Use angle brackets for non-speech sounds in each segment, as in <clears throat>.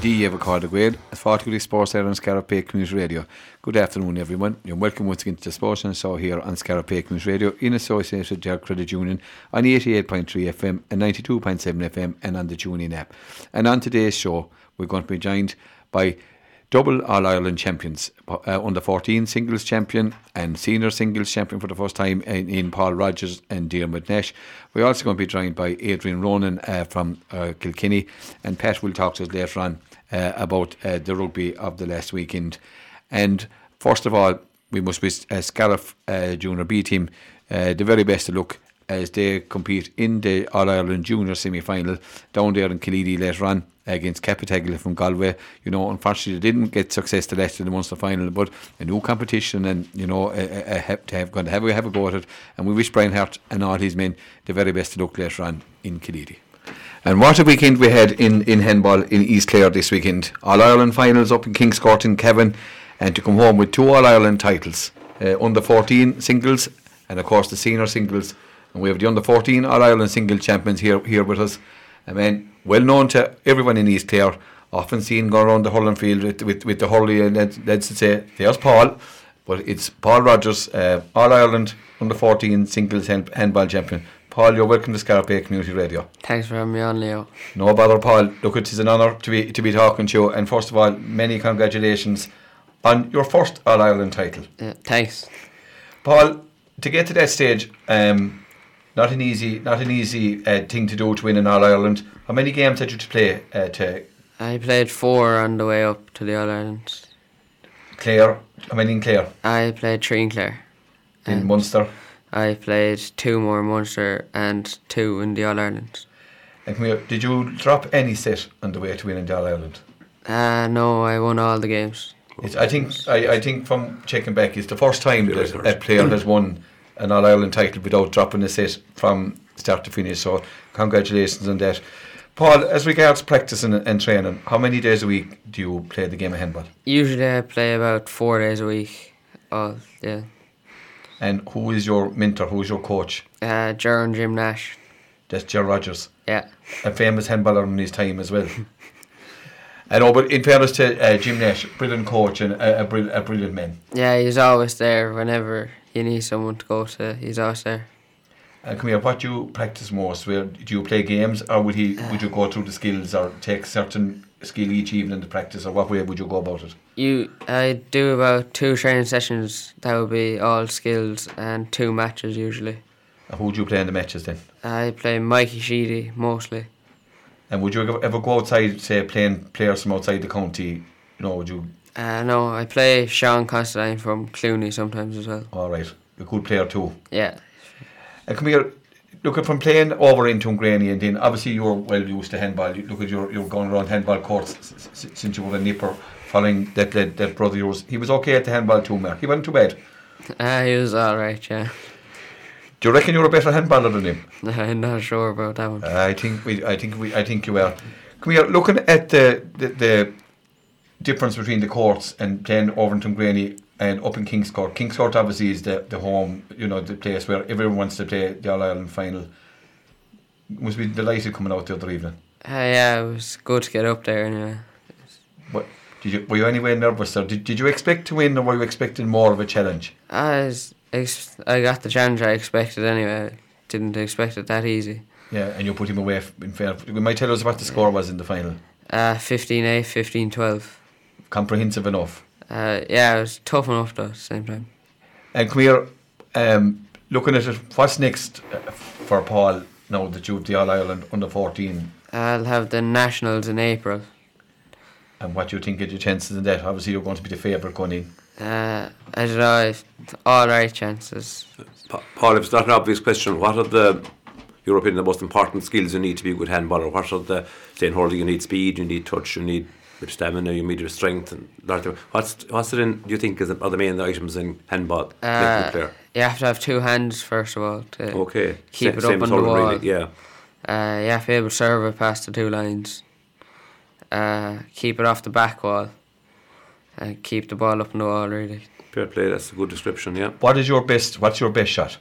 D. Evercard Aguil, at 40 Sports there on Scariff Bay Community Radio. Good afternoon, everyone. You're welcome once again to the Sports and Show here on Scariff Bay Community Radio in association with Jack Credit Union on 88.3 FM and 92.7 FM and on the TuneIn app. And on today's show, we're going to be joined by double All Ireland champions, uh, under 14 singles champion and senior singles champion for the first time in, in Paul Rogers and Diarmuid Nash. We're also going to be joined by Adrian Ronan uh, from uh, Kilkenny, and Pat will talk to us later on uh, about uh, the rugby of the last weekend. And first of all, we must wish uh, Scariff uh, Junior B team uh, the very best of luck as they compete in the All Ireland Junior semi final down there in Killeedy later on against Cappataggle from Galway. You know, unfortunately, they didn't get success the last in the Munster final, but a new competition and, you know, a, a, have to have, going to have, have a go at it. And we wish Brian Hart and all his men the very best of luck later on in Killeedy. And what a weekend we had in, in handball in East Clare this weekend. All Ireland finals up in Kingscourt in Cavan, and to come home with two All Ireland titles uh, under 14 singles, and of course the senior singles. And we have the under 14 All Ireland single champions here here with us. I mean, well known to everyone in East Clare, often seen going around the hurling field with, with, with the hurley, and let's, say, there's Paul, but it's Paul Rogers, uh, All Ireland under 14 singles hand, handball champion. Paul, you're welcome to Scariff Bay Community Radio. Thanks for having me on, Leo. No bother, Paul. Look, it is an honour to be to be talking to you. And first of all, many congratulations on your first All Ireland title. Uh, thanks. Paul, to get to that stage, um, not an easy, not an easy uh, thing to do to win an All Ireland. How many games had you to play uh, to I played four on the way up to the All Ireland. Clare? How many in Clare? I played three in Clare. In And Munster? I played two more in Munster and two in the All Ireland. And come here, did you drop any set on the way to winning the All Ireland? Uh, no, I won all the games. It's, I think I, I think from checking back, it's the first time that a player has won an All Ireland title without dropping a set from start to finish. So congratulations on that. Paul, as regards practicing and training, how many days a week do you play the game of handball? Usually I play about four days a week. Oh, yeah. And who is your mentor? Who is your coach? Uh, Jaron Jim Nash. That's Ger Rogers, Yeah. a famous handballer in his time as well. I know, but in fairness to uh, Jim Nash, brilliant coach and a, a, brill- a brilliant man. Yeah, he's always there whenever you need someone to go to. He's always there. And come here, what do you practice most? Where do you play games, or would he would you go through the skills, or take certain skill each evening to practice, or what way would you go about it? You, I do about two training sessions. That would be all skills and two matches usually. And who would you play in the matches then? I play Mikey Sheedy mostly. And would you ever- ever go outside, say, playing players from outside the county? You know, would you? Uh, no, I play Sean Constantine from Clooney sometimes as well. All right, a good player too. Yeah, And come here, looking from playing over in Tuamgraney, and then obviously you're well used to handball. You look at your you're going around handball courts s- s- since you were a nipper, following that that, that brother yours. He was okay at the handball too, Mark. He went too bad. uh, <laughs> he was alright, yeah. Do you reckon you're a better handballer than him? <laughs> I'm not sure about that one. I think we, I think we, I think you are. Come here, looking at the, the the difference between the courts and playing over in Tuamgraney and up in Kingscourt. Kings Court obviously is the, the home, you know, the place where everyone wants to play the All Ireland final. Must be delighted coming out the other evening. Uh, yeah, it was good to get up there anyway. What did you were you anyway nervous or did, did you expect to win or were you expecting more of a challenge? I, was, I got the challenge I expected anyway. Didn't expect it that easy. Yeah, and you put him away in fair. You might tell us what the score was in the final. Uh, 15-8, 15-12. Comprehensive enough. Uh, yeah, it was tough enough though at the same time. And come here, um, looking at it, what's next uh, for Paul now that you've the All Ireland under 14 I'll have the nationals in April. and what do you think of your chances in that? Obviously, you're going to be the favourite going in. Uh, I don't know, if- all right chances. Pa- Paul, if it's not an obvious question, what are the, European the most important skills you need to be a good handballer? What are the, say in hurling, you need speed, you need touch, you need your stamina, you need your strength, and a lot of, what's what's it in? Do you think is the, are the main items in handball? make you a Uh, you have to have two hands first of all to Okay, keep Sa- it same up as on the wall. really, Yeah, Uh, you have to be able to serve it past the two lines. Uh, keep it off the back wall. Uh, keep the ball up in the wall, really. fair play. That's a good description. Yeah. What is your best? What's your best shot?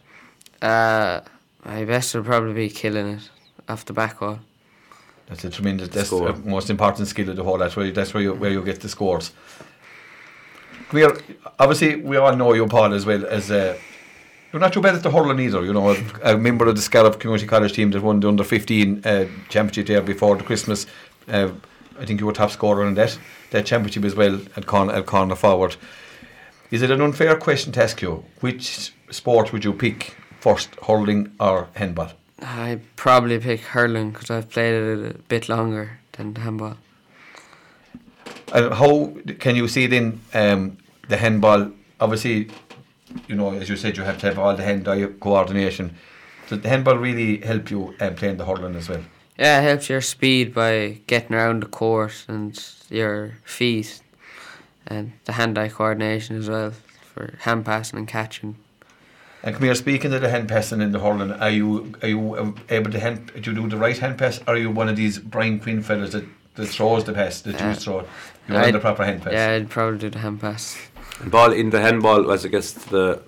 Uh, my best would probably be killing it off the back wall. That's a tremendous. That's Score. the most important skill of the whole. That's where you, that's where you where you get the scores. Come here. Obviously, we all know you, Paul, as well as. Uh, you're not too bad at the hurling either. You know, a member of the Scariff Community College team that won the under 15 uh, championship there before the Christmas. Uh, I think you were top scorer in that that championship as well at corner, at corner forward. Is it an unfair question to ask you? Which sport would you pick first, hurling or handball? I probably pick hurling because I've played it a bit longer than handball. And how can you see then um, the handball? Obviously, you know, as you said, you have to have all the hand-eye coordination. Does the handball really help you um, playing the hurling as well? Yeah, it helps your speed by getting around the court and your feet and the hand-eye coordination as well for hand passing and catching. And come here, speaking to the hand passing in the hurling, are you are you able to hand to do the right hand pass? Or are you one of these Brian Quinn fellas that, that throws the pass, that Yeah. you throw? You want the proper hand pass. Yeah, I'd probably do the hand pass. Ball in the handball as it gets to the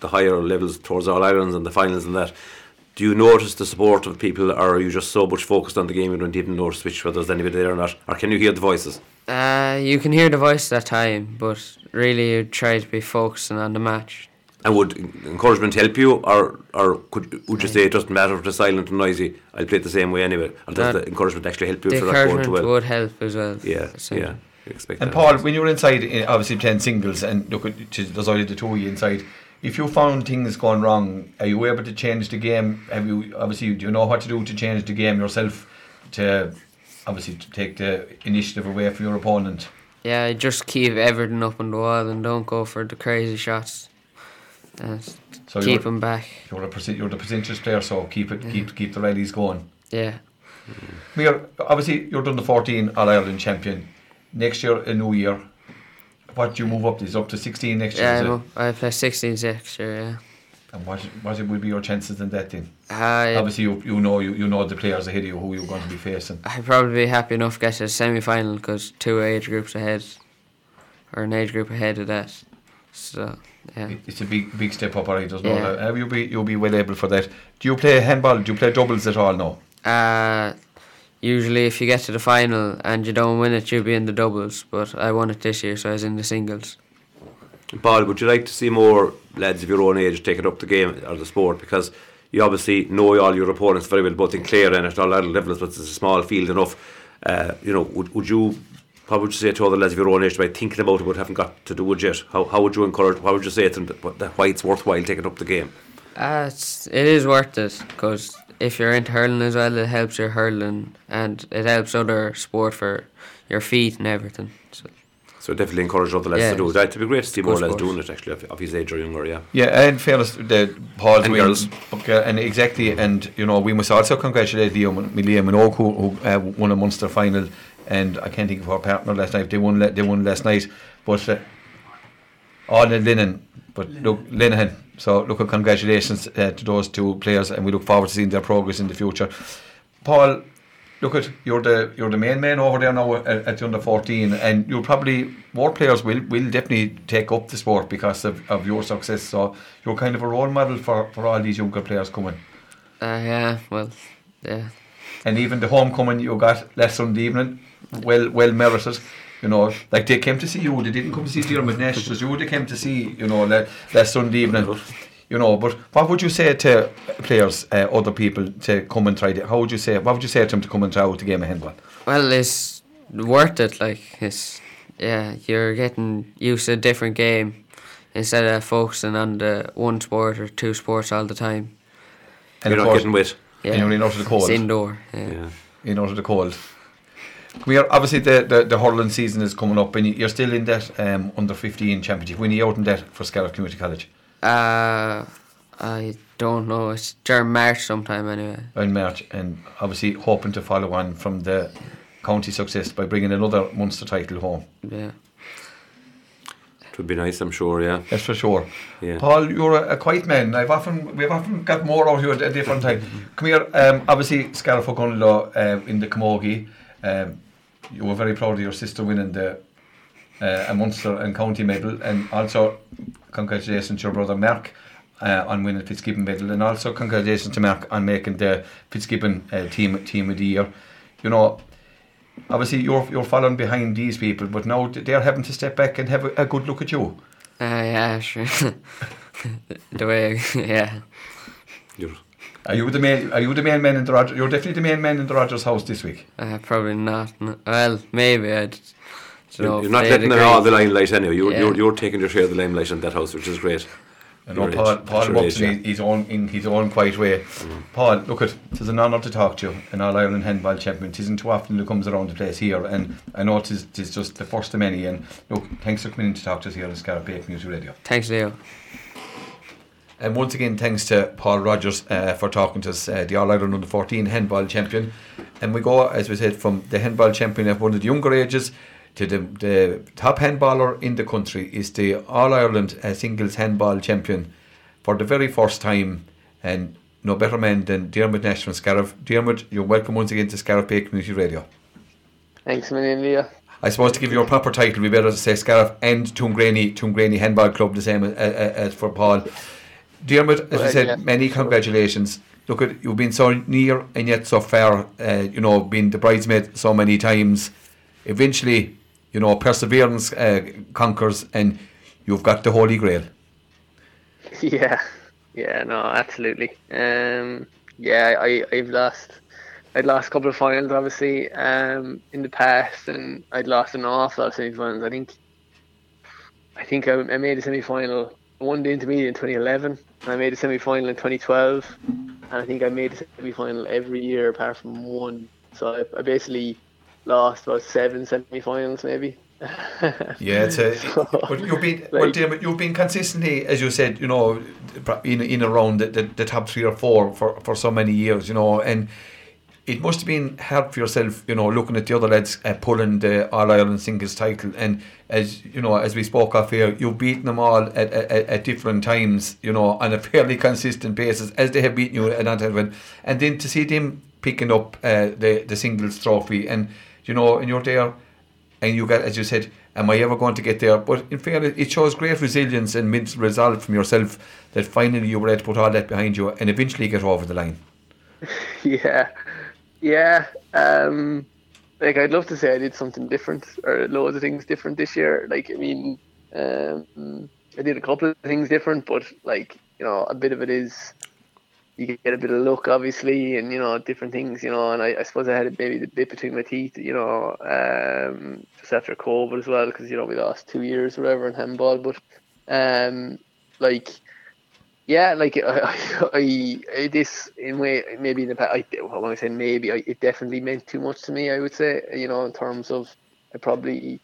the higher levels towards All Irelands and the finals and that. Do you notice the support of people, or are you just so much focused on the game you don't even notice which whether there's anybody there or not, or can you hear the voices? Uh, you can hear the voice at that time, but really you try to be focusing on the match. And would encouragement help you, or or could would you say it doesn't matter if it's silent and noisy? I'll play it the same way anyway. Or does the encouragement actually help you The for that going encouragement too well? would help as well. Yeah, So- yeah. Expect And. Paul, when you were inside, eh, obviously playing singles, and look, at, there's only the two of you inside. If you found things going wrong, are you able to change the game? Have you obviously do you know what to do to change the game yourself? To obviously to take the initiative away from your opponent. Yeah, just keep everything up on the wall and don't go for the crazy shots. Uh, So keep you're, them back. you're, a, percent- you're the percentage player, so keep it, keep keep the rallies going. Yeah. We're obviously you're done the 14 All Ireland champion. Next year, a new year. What do you move up? Is it up to 16 next year? Yeah, I, play 16 next year, yeah. And what what would be your chances in that then? I, Obviously, you, you know you, you know the players ahead of you who you're going to be facing. I'd probably be happy enough to get to the semi final because two age groups ahead, or an age group ahead of that. So, yeah. It's a big big step up, alright. There's no Yeah. doubt. Uh, you'll be you'll be well able for that. Do you play handball? Do you play doubles at all? No. Uh, usually, if you get to the final and you don't win it, you'll be in the doubles. But I won it this year, so I was in the singles. Paul, would you like to see more lads of your own age taking up the game or the sport? Because you obviously know all your opponents very well, both in Clare and at all other levels, but it's a small field enough. Uh, you know, would, would you, what would you say to other lads of your own age by thinking about it but haven't got to do it yet? How, how would you encourage, how would you say to them that, that why it's worthwhile taking up the game? Uh, it's, it is worth it because if you're into hurling as well, it helps your hurling and it helps other sport for your feet and everything. So, So definitely encourage other lads Yeah, to do it. it's It'd be great to see more lads doing it actually, of, of his age or younger, yeah. Yeah, in fairness, the Paul's And wins, girls. okay, and exactly, and you know we must also congratulate Liam, Liam Minogue who, who uh, won a Munster final, and I can't think of our partner last night. They won, la- they won last night, but uh, all in Lennon, but look, Linehan. So look, congratulations uh, to those two players, and we look forward to seeing their progress in the future. Paul, look at you're the you're the main man over there now at, at the under fourteen, and you'll probably more players will will definitely take up the sport because of, of your success. So you're kind of a role model for, for all these younger players coming. uh, yeah, well, yeah. And even the homecoming you got last Sunday evening, well well merited. You know, like they came to see you. They didn't come to see Dermot Nash. It was you they came to see. You know, that, last Sunday evening. You know, but what would you say to players, uh, other people, to come and try? The, how would you say? What would you say to them to come and try out the game of handball? Well, it's worth it. Like it's yeah, you're getting used to a different game instead of focusing on the one sport or two sports all the time. And You're not course, getting wet. Yeah, And you're in out of the cold. It's indoor. Yeah. Yeah. you know, to the cold. We are obviously the, the, the hurling season is coming up, and you're still in that um, under 15 championship. When are you out in that for Scariff Community College Uh, I don't know. It's during March sometime anyway. in March, and obviously hoping to follow on from the county success by bringing another Munster title home. Yeah. It would be nice, I'm sure, yeah. That's for sure. Yeah. Paul, you're a, a quiet man. I've often we've often got more out of you at a different time. Come here. Um, obviously, Scariff Ogonnelloe um, in the Camogie. Um, you were very proud of your sister winning the uh, a Munster and County medal, and also congratulations to your brother Mark uh, on winning the Fitzgibbon medal, and also congratulations to Mark on making the Fitzgibbon uh, team team of the year. you know, obviously you're you're following behind these people, but now they're having to step back and have a, a good look at you. Uh, yeah, sure. <laughs> the way, <laughs> yeah. You're, Are you the main? Are you the main man in the Rogers? You're definitely the main man in the Rogers house this week. Uh, probably not. n- Well, maybe I'd. You know, you're not they'd letting them all the limelight anyway. You're, Yeah. you're, you're taking your share of the limelight in that house, which is great. I know Paul, Paul your works age, in his own in his own quiet way. Paul, look at it is an honour to talk to you, an All Ireland handball champion. It isn't too often it comes around the place here, and I know it is, it is just the first of many. And look, thanks for coming in to talk to us here on Scariff Bay Community Radio. Thanks, Leo. And once again, thanks to Paul Rogers uh, for talking to us, uh, the All Ireland Under 14 handball champion. And we go, as we said, from the handball champion at one of the younger ages to the, the top handballer in the country is the All Ireland uh, singles handball champion for the very first time. And no better man than Dermot Nash from Scariff. Dermot, you're welcome once again to Scariff Bay Community Radio. Thanks a million, Leah. I suppose to give you a proper title, we better say Scariff and Tuamgraney, Tuamgraney Handball Club, the same as, as for Paul. Dermot, as I said, yeah. many congratulations. Look at you've been so near and yet so far. Uh, you know, been the bridesmaid so many times. Eventually, you know, perseverance uh, conquers, and you've got the holy grail. <laughs> Yeah, yeah, no, absolutely. Um, yeah, I I've lost. I'd lost a couple of finals, obviously, um, in the past, and I'd lost an awful lot of semi-finals. I think, I think I, I made a semi-final. Won the intermediate in 2011, and I made a semi-final in 2012, and I think I made a semi-final every year apart from one. So I, I basically lost about seven semi-finals, maybe. <laughs> Yeah, it's a, So, but you've been, like- Dermot, you've been consistently, as you said, you know, in in around the, the, the top three or four for, for so many years, you know, and it must have been hard for yourself, you know, looking at the other lads uh, pulling the All Ireland singles title, and as you know, as we spoke of here, you've beaten them all at, at, at different times, you know, on a <laughs> fairly consistent basis, as they have beaten you at Antwerp, and then to see them picking up uh, the the singles trophy, and you know, and you're there and you got, as you said, am I ever going to get there? But in fairness, it shows great resilience and mental resolve from yourself that finally you were able to put all that behind you and eventually get over the line. <laughs> yeah, yeah. Um, like I'd love to say I did something different or loads of things different this year. Like I mean, um, I did a couple of things different, but like you know, a bit of it is you get a bit of luck, obviously, and you know, different things, you know. And I, I suppose I had maybe the bit between my teeth, you know, um, just after COVID as well, because you know we lost two years or whatever in handball. But um, like yeah, like <laughs> I, I, this in way maybe in the past. I, well, when I say maybe, I, it definitely meant too much to me. I would say, you know, in terms of I probably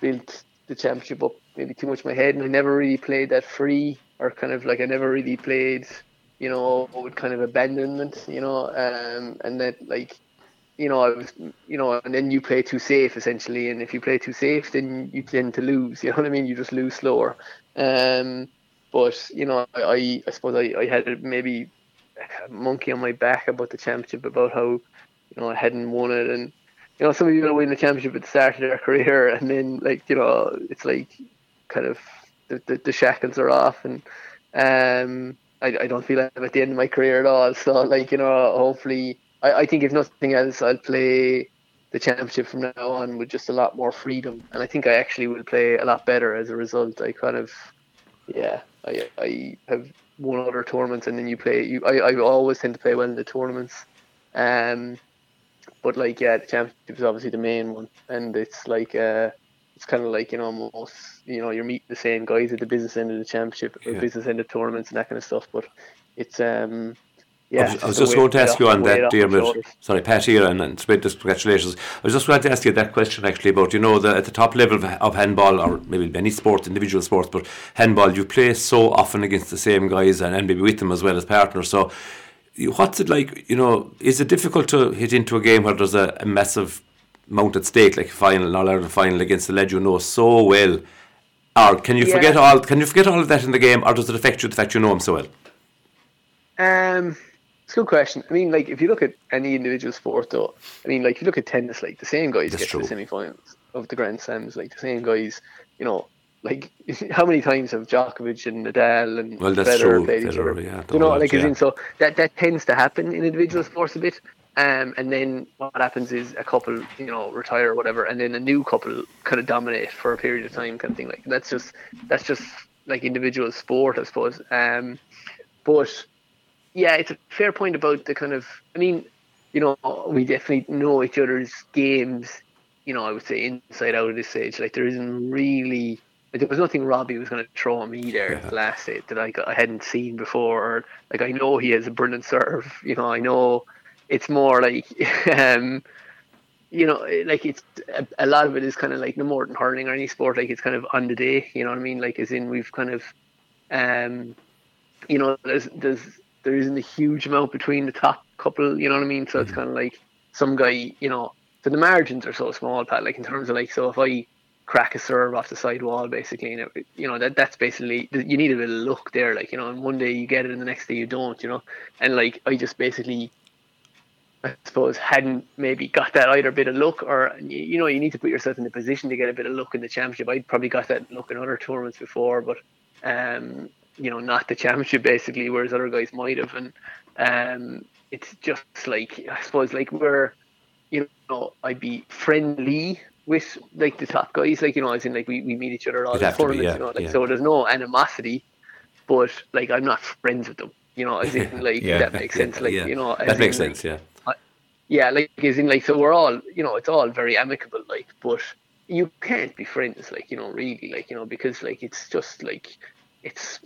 built the championship up maybe too much in my head, and I never really played that free or kind of like I never really played, you know, with kind of abandonment, you know, um, and that like. You know, I was, you know, and then you play too safe essentially, and if you play too safe, then you tend to lose. <laughs> You know what I mean? You just lose slower. Um, but you know, I I suppose I, I had maybe a monkey on my back about the championship, about how you know I hadn't won it, and you know some of you win the championship at the start of their career, <laughs> and then like you know it's like kind of the the, the shackles are off, and um I, I don't feel like I'm at the end of my career at all. So like you know hopefully I, I think if nothing else I'll play the championship from now on with just a lot more freedom, and I think I actually will play a lot better as a result. I kind of yeah, I I have won other tournaments, and then you play. You I, I always tend to play well in the tournaments, um, but like yeah, the championship is obviously the main one, and it's like uh, it's kind of like you know most you know you're meeting the same guys at the business end of the championship, or Yeah. business end of tournaments and that kind of stuff. But it's um yeah. I was, I was just going to ask you on that, Dermot. Sorry, Pat here, and, and spread congratulations. I was just going to ask you that question actually about, you know, the, at the top level of, of handball, or maybe any sport, individual sports, but handball, you play so often against the same guys and, and maybe with them as well as partners. So, what's it like, you know, is it difficult to hit into a game where there's a, a massive amount at stake, like a final, an All Ireland final against the lad you know so well? Or can you Yeah. forget all? Can you forget all of that in the game, or does it affect you the fact you know him so well? Um, it's a good question. I mean, like if you look at any individual sport, though, I mean, like if you look at tennis, like the same guys That's get to the semi-finals of the Grand Slams, like the same guys. You know, like <laughs> how many times have Djokovic and Nadal and Well, that's Federer true. played each other? yeah, you know, like yeah. in, so that that tends to happen in individual sports a bit. Um, and then what happens is a couple, you know, retire or whatever, and then a new couple kind of dominate for a period of time, kind of thing. Like that's just that's just like individual sport, I suppose. Um, but yeah, it's a fair point about the kind of. I mean, you know, we definitely know each other's games. You know, I would say inside out at this stage. Like there isn't really. Like, there was nothing Robbie was going to throw at me there Yeah. last day that I, I hadn't seen before. Or, like I know he has a brilliant serve. You know, I know it's more like <laughs> um you know like it's a, a lot of it is kind of like no more than hurling or any sport like it's kind of on the day you know what i mean like as in we've kind of um you know there's there's there isn't a huge amount between the top couple you know what i mean? So it's kind of like some guy you know so the margins are so small pat like in terms of like so if i crack a serve off the side wall basically and it, you know that that's basically you need a bit of luck there like you know and one day you get it and the next day you don't you know? And like i just basically I suppose hadn't maybe got that either bit of luck or you you know you need to put yourself in the position to get a bit of luck in the championship. I'd probably got that luck in other tournaments before, but um, you know not the championship basically, whereas other guys might have. And um, it's just like I suppose like we're you know I'd be friendly with like the top guys, like you know as in like we, we meet each other all the have to be, tournaments, yeah, you know, like yeah. so there's no animosity, but like I'm not friends with them. You know, as in <laughs> like Yeah. that makes <laughs> sense. Like Yeah. you know, that makes in, like, sense. Yeah. yeah, like as in like so we're all you know it's all very amicable like, but you can't be friends like you know really like you know because like it's just like it's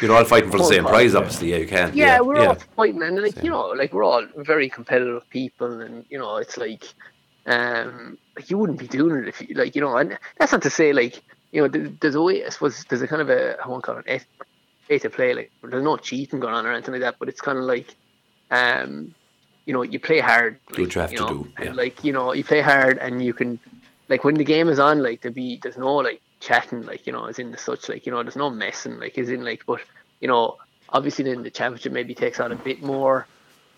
You're all fighting for the same prize, obviously. Yeah, you can. yeah, we're yeah. all fighting and like you know like we're all very competitive people and you know it's like um like you wouldn't be doing it if you like you know and that's not to say like you know there's always I suppose there's a kind of a I won't call it et- way to play like there's no cheating going on or anything like that but it's kind of like um you know you play hard like, you have you to know, do, and like you know you play hard and you can like when the game is on like there be there's no like chatting like you know as in the such like you know there's no messing like as in like but you know obviously then the championship maybe takes on a bit more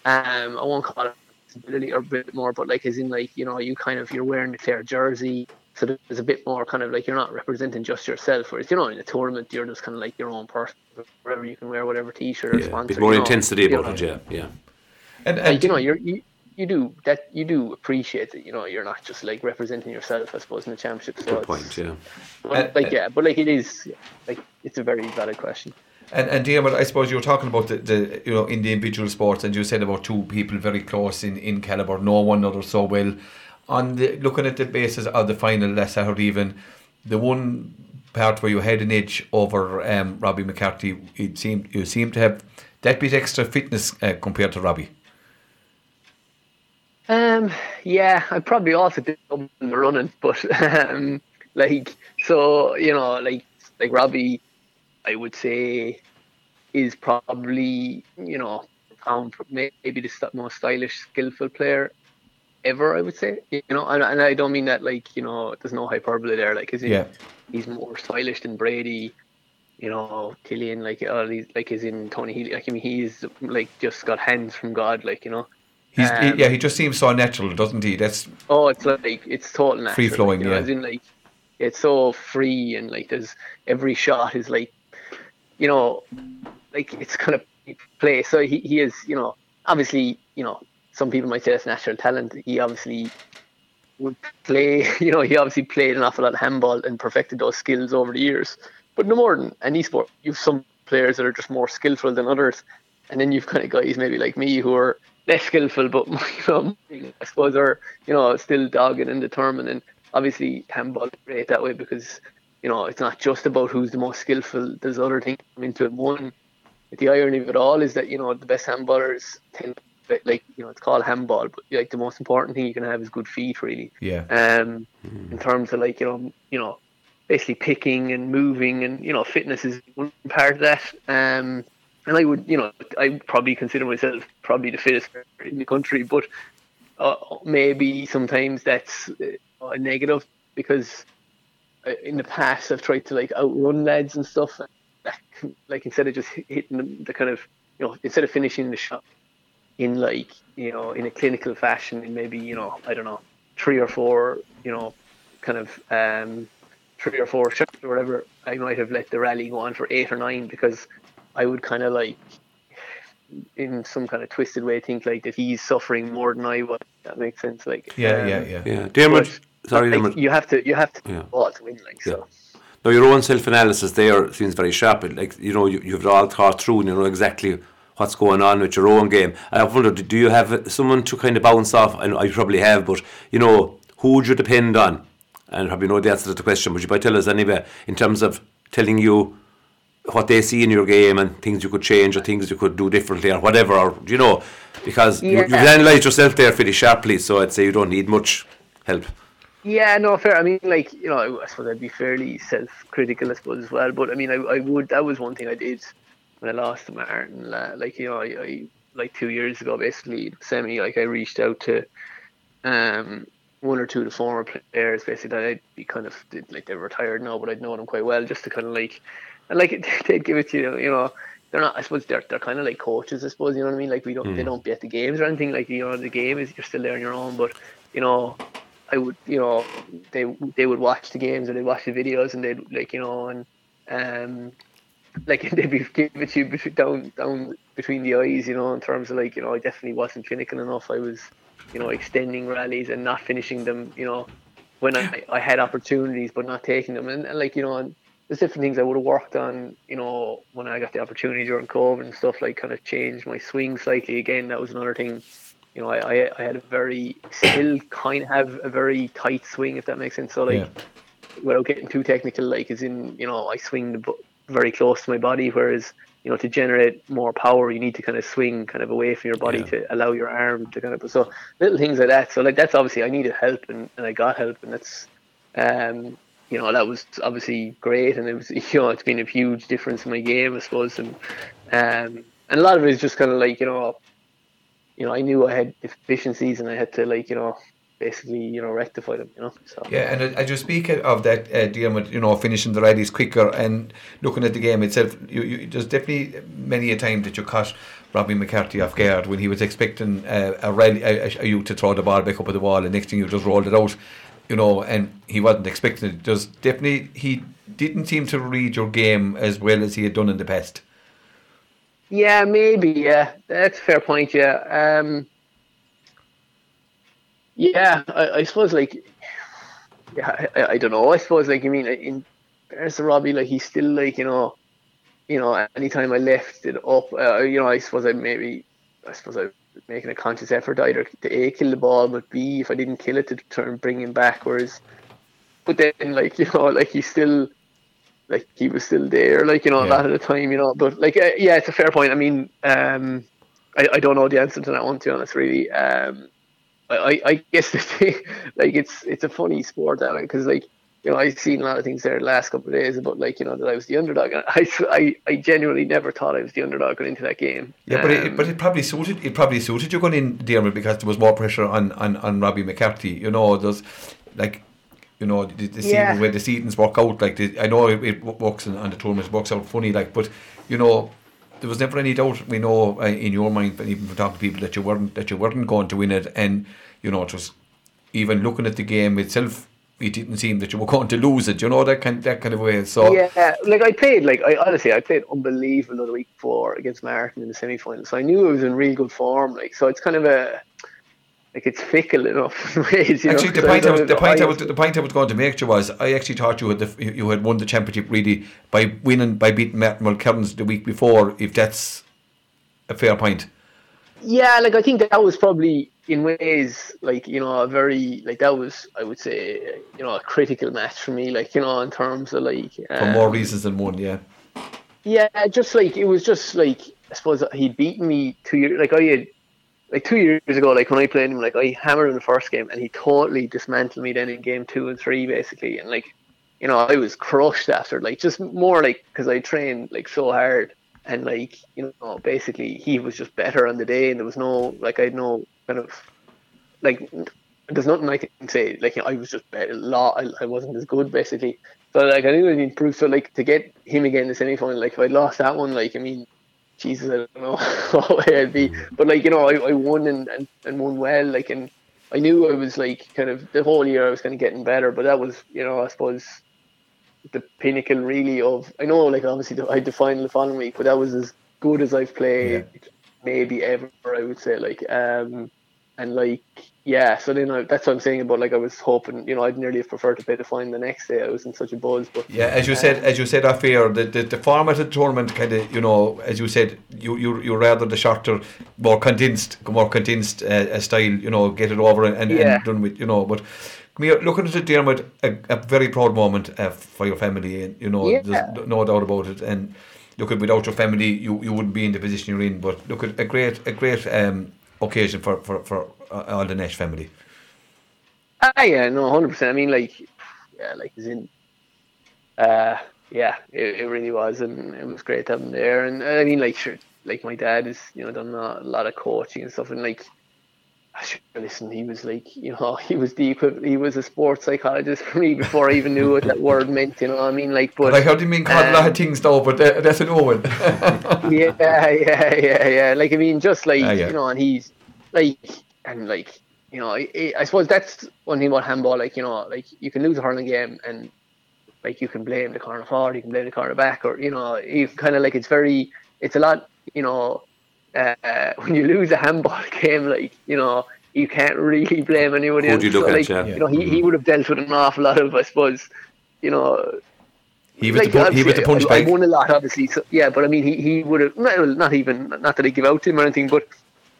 um I won't call it responsibility or a bit more but like as in like you know you kind of you're wearing the Clare jersey so there's a bit more kind of like you're not representing just yourself whereas you know in a tournament you're just kind of like your own person wherever you can wear whatever t-shirt or Yeah. sponsor bit more you know, intensity about know. it. Yeah. Yeah. And, like and you know you're you, you do that you do appreciate that you know you're not just like representing yourself I suppose in the championship so Good point. Yeah. but, Uh, like uh, yeah but like it is like it's a very valid question And and Diarmuid, I suppose you were talking about the, the you know in the individual sports, and you said about two people very close in, in caliber, know one another so well. On the looking at the basis of the final last Saturday even, the one part where you had an edge over um, Robbie McCarthy, it seemed you seemed to have that bit extra fitness uh, compared to Robbie. Um, yeah, I probably also did the running, but <laughs> um, like so, you know, like like Robbie, I would say, is probably you know maybe the st- most stylish, skillful player ever. I would say, you know, and, and I don't mean that like you know, there's no hyperbole there. Like, is he? Yeah. He's more stylish than Brady. You know, Killian, like all these, like is in Tony Healy. Like I mean, he's like just got hands from God. Like you know. He's he, Um, yeah, he just seems so natural, doesn't he? That's Oh, it's like it's total natural, Free flowing, you know, yeah. As in like it's so free and like there's every shot is like, you know, like it's kind of play. So he, he is, you know, obviously, you know, some people might say that's natural talent. He obviously would play, <laughs> you know, he obviously played an awful lot of handball and perfected those skills over the years. But no more than any sport, you've some players that are just more skillful than others, and then you've kind of guys maybe like me who are less skillful, but <laughs> you know, I suppose are you know still dogged and determined. And obviously, handball is great that way because you know it's not just about who's the most skillful. There's other things into it. One, the irony of it all is that you know the best handballers tend to, like you know it's called handball, but like the most important thing you can have is good feet, really yeah. um, in terms of like you know you know basically picking and moving and you know fitness is one part of that um, and I would you know I probably consider myself probably the fittest in the country but uh, maybe sometimes that's uh, a negative because uh, in the past I've tried to like outrun lads and stuff like, instead of just hitting the, the kind of you know instead of finishing the shot in like you know in a clinical fashion in maybe you know I don't know three or four you know kind of um three or four shots or whatever I might have let the rally go on for eight or nine because I would kind of like in some kind of twisted way think like that he's suffering more than I was. That makes sense. Like Yeah, um, yeah, yeah. Yeah, Dermot. but, sorry, like, Dermot. you have to you have to Yeah. ball to win. Like so. Now your own self-analysis there seems very sharp. Like you know, you, you've all thought through, and you know exactly what's going on with your own game. And I wonder, do you have someone to kind of bounce off? And I probably have, but you know, who would you depend on? And probably know the answer to the question, but you might tell us anyway in terms of telling you what they see in your game and things you could change or things you could do differently or whatever, or you know, because you, you've analysed yourself there pretty sharply. So I'd say you don't need much help. Yeah, no, fair. I mean, like you know, I suppose I'd be fairly self-critical, I suppose as well. But I mean, I, I would. That was one thing I did when I lost to Martin. Like you know, I, I like two years ago, basically semi. Like I reached out to um one or two of the former players, basically that I'd be kind of like they're retired now, but I'd known them quite well, just to kind of like and like they'd give it to you, you know. They're not. I suppose they're they're kind of like coaches. I suppose you know what I mean. Like we don't. They don't be at the games or anything. Like you know, the game is you're still there on your own. But you know, I would, you know, they they would watch the games or they'd watch the videos and they'd like, you know, and um, like they'd be giving it to you down down between the eyes, you know, in terms of like, you know, I definitely wasn't clinical enough. I was, you know, extending rallies and not finishing them, you know, when I, I had opportunities but not taking them, and, and like, you know, and there's different things I would have worked on, you know, when I got the opportunity during COVID and stuff, like kind of changed my swing slightly. Again, that was another thing you know, I, I, I had a very still kind of have a very tight swing, if that makes sense. So like, Yeah. without getting too technical, like, as in, you know, I swing the very close to my body, whereas you know, to generate more power, you need to kind of swing kind of away from your body Yeah. to allow your arm to kind of. So little things like that. So like that's obviously I needed help and, and I got help, and that's, um, you know, that was obviously great, and it was <laughs> you know it's been a huge difference in my game, I suppose, and um, and a lot of it is just kind of like you know you know, I knew I had deficiencies and I had to like, you know, basically, you know, rectify them, you know. So Yeah, and as you speak of that, uh, Diarmuid, you know, finishing the rallies quicker and looking at the game itself, you, you, there's definitely many a time that you caught Robbie McCarthy off guard when he was expecting uh, a rally, a, a, you to throw the ball back up at the wall, and next thing you just rolled it out, you know, and he wasn't expecting it. There's definitely he didn't seem to read your game as well as he had done in the past. yeah, maybe, yeah, that's a fair point. Yeah, um, yeah, I, I suppose like, yeah, I, I don't know. I suppose like, I mean, in to Robbie, like he's still like, you know, you know, anytime I left it up, uh, you know, I suppose I maybe, I suppose I making a conscious effort either to a kill the ball, but b if I didn't kill it to turn bring him back. Whereas, but then like <laughs> you know, like he's still, like he was still there, like you know, a Yeah. lot of the time, you know. But like, uh, yeah, it's a fair point. I mean, um, I, I don't know the answer to that one to be honest, really. Um, I, I, I guess <laughs> the thing, like it's it's a funny sport that because like you know I've seen a lot of things there the last couple of days about like you know that I was the underdog and I, <laughs> I, I genuinely never thought I was the underdog going into that game. Yeah, but it, Um, but it probably suited it probably suited you going in Diarmuid because there was more pressure on, on, on Robbie McCarthy. You know, there's like you know the, the Yeah. season where the seasons work out. Like the, I know it, it works on, on the tournaments works out funny. Like, but you know. There was never any doubt. We know uh, in your mind, but even from talking to people, that you weren't that you weren't going to win it, and you know, it was even looking at the game itself, it didn't seem that you were going to lose it. You know that kind that kind of way. So Yeah, like I played, like I honestly, I played unbelievable the week before against Martin in the semi final. So I knew I was in real good form. Like, so it's kind of a like it's fickle enough <laughs> ways. You Actually, know, the point I was, the point I was, the point I was going to make to you was I actually thought you had the, you had won the championship really by winning by beating Martin Mulkerrins the week before. If that's a fair point, Yeah, like I think that was probably in ways like you know a very like that was I would say you know a critical match for me. Like you know in terms of like for um, more reasons than one. Yeah, Yeah, just like it was just like I suppose he'd beaten me two years like I had like two years ago like when I played him like I hammered in the first game and he totally dismantled me then in game two and three basically and like you know I was crushed after like just more like because I trained like so hard and like you know basically he was just better on the day and there was no like I had no kind of like there's nothing I can say like I was just better a lot I, I wasn't as good basically so like I knew I'd improved. So like to get him again in the semi final, like if I'd lost that one, like I mean, Jesus, I don't know <laughs> way I'd be. But like you know, I, I won and, and, and won well. Like and I knew I was like kind of the whole year I was kind of getting better. But that was you know I suppose the pinnacle really of I know like obviously I had the final the following week, but that was as good as I've played maybe ever. I would say like um, and like yeah. So then I, that's what I'm saying about like I was hoping you know I'd nearly have preferred to pay the fine the next day. I was in such a buzz, but Yeah, as you said, as you said off air, the, the, the format of the tournament kind of, you know, as you said, you you you rather the shorter, more condensed, more condensed uh, uh, style, you know, get it over and, and, Yeah. and done with, you know. But here, looking at it, Dermot, a, a very proud moment uh, for your family, and you know, Yeah. there's no doubt about it. And look at without your family, you, you wouldn't be in the position you're in. But look at a great a great um, occasion for for for uh, all the Nash family. Ah, yeah, no, hundred percent. I mean, like, yeah, like as in, uh, yeah, it, it really was, and it was great him there. And I mean, like, sure, like my dad has, you know, done a lot of coaching and stuff, and like, I should listen. He was like, you know, <laughs> he was the equivalent. He was a sports psychologist for me before I even knew what that word meant. You know, what I mean, like, but I heard him being called a lot um, of things though, but that, that's an Owen. <laughs> yeah, yeah, yeah, yeah. Like I mean, just like Ah, yeah. you know, and he's like, and like you know, I, I suppose that's one thing about handball. Like you know, like you can lose a hurling game, and like you can blame the corner forward, you can blame the corner back, or you know, you kind of like it's very, it's a lot, you know, uh, when you lose a handball <laughs> game, like you know, you can't really blame anybody Who do you look So, at, like, yeah. You know, he, he would have dealt with an awful lot of, I suppose, you know, he was the pu- he was the punch I, I won a lot, obviously. So, yeah, but I mean, he, he would have well, not even not that I give out to him or anything, but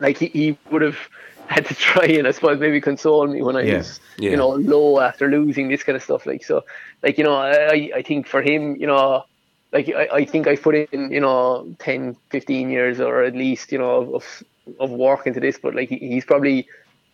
like he, he would have <laughs> had to try and I suppose maybe console me when I Yeah. was Yeah. you know low after losing this kind of stuff. Like so, like you know, I I think for him, you know. Like I, I think I put in, you know, 10, 15 years or at least, you know, of of work into this, but like he, he's probably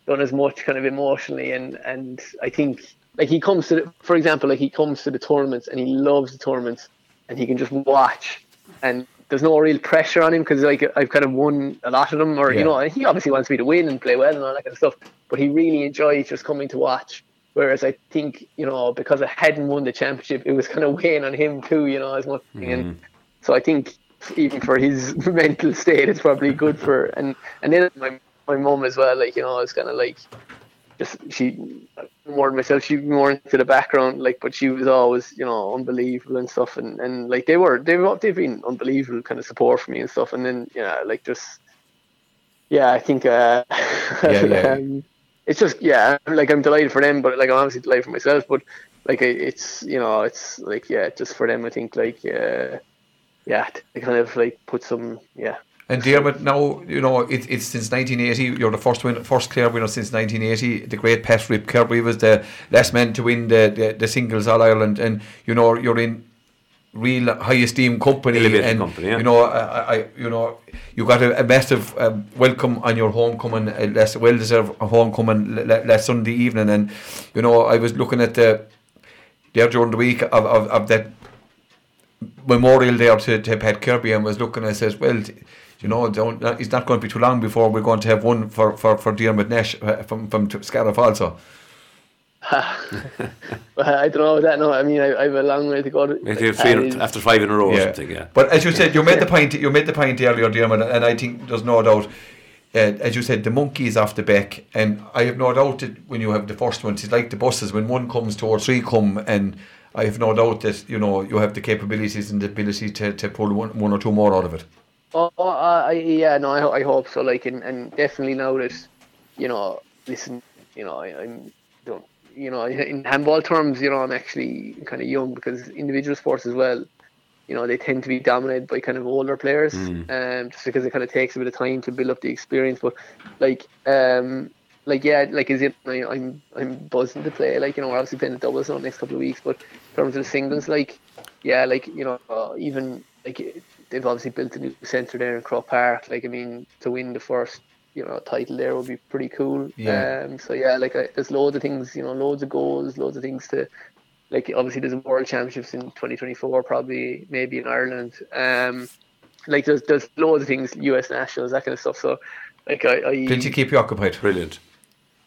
done as much kind of emotionally and and I think like he comes to the, for example like he comes to the tournaments and he loves the tournaments and he can just watch and there's no real pressure on him because like I've kind of won a lot of them or Yeah. you know he obviously wants me to win and play well and all that kind of stuff but he really enjoys just coming to watch whereas I think you know because I hadn't won the championship it was kind of weighing on him too you know as much and so I think even for his <laughs> mental state, it's probably good for and and then my my mum as well. Like you know, it's kind of like just she more than myself. She more into the background, like, but she was always you know unbelievable and stuff. And and like they were they've they've been unbelievable kind of support for me and stuff. And then you know like just yeah, I think uh, <laughs> Yeah, yeah. um, it's just yeah, like I'm delighted for them, but like I'm obviously delighted for myself. But like it's you know it's like yeah, just for them. I think like. Uh, yeah, to kind of like put some yeah. And Dermot, now you know it, it's since 1980. You're the first win, first Clare winner since 1980. The great Pat Rip Kirby was the last man to win the, the, the singles All Ireland, and you know you're in real high esteem company, Elevated and company, yeah. you know I, I you know you got a, a massive uh, welcome on your homecoming, a less well deserved homecoming last Sunday evening, and you know I was looking at the there during the week of, of, of that memorial there to, to Pat Kirby and was looking and says, well, you know, don't, it's not going to be too long before we're going to have one for, for, for Dermot Nash uh, from, from Scariff also. <laughs> Well, I don't know that. No, I mean I, I have a long way to go. To, Maybe like, three, Pat after five in a row or something, yeah. But as you said, you made the point. You made the point earlier, Dermot, and I think there's no doubt. Uh, as you said, the monkey is off the back, and I have no doubt that when you have the first one, it's like the buses. When one comes, two or three come, and I have no doubt that you know you have the capabilities and the ability to, to pull one, one or two more out of it. Oh, oh, uh, I, yeah, no, I, I hope so. Like, and, and definitely now that, you know, listen, you know, I, I'm don't, you know, in handball terms, you know, I'm actually kind of young because individual sports as well, you know, they tend to be dominated by kind of older players, um, just because it kind of takes a bit of time to build up the experience. But like, um, like yeah, like is it? I, I'm I'm buzzing to play. Like you know, we're obviously playing the doubles now the next couple of weeks, but in terms of the singles, like yeah, like you know, uh, even like they've obviously built a new centre there in Croke Park. Like I mean, to win the first you know a title there would be pretty cool. Yeah. Um. So yeah, like I, there's loads of things. You know, loads of goals, loads of things to. Like obviously, there's a World Championships in 2024, probably maybe in Ireland. Um, like there's there's loads of things, U.S. nationals, that kind of stuff. So, like I, I Plenty to keep you occupied. Brilliant.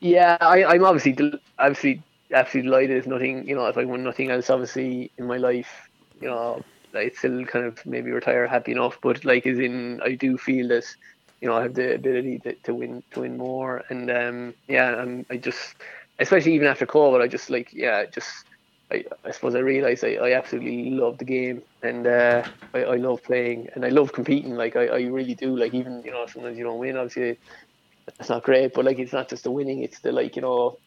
yeah, I, I'm obviously obviously absolutely delighted. If nothing, you know, if I won nothing else, obviously in my life, you know, I'd still kind of maybe retire happy enough. But like, as in, I do feel that, you know, I have the ability to, to win to win more. And um, yeah, I'm, I just, especially even after COVID, I just like, yeah, just. I, I suppose I realised I, I absolutely love the game and uh, I, I love playing and I love competing. Like I, I really do. Like even you know sometimes you don't win, obviously it's not great, but like it's not just the winning; it's the like you know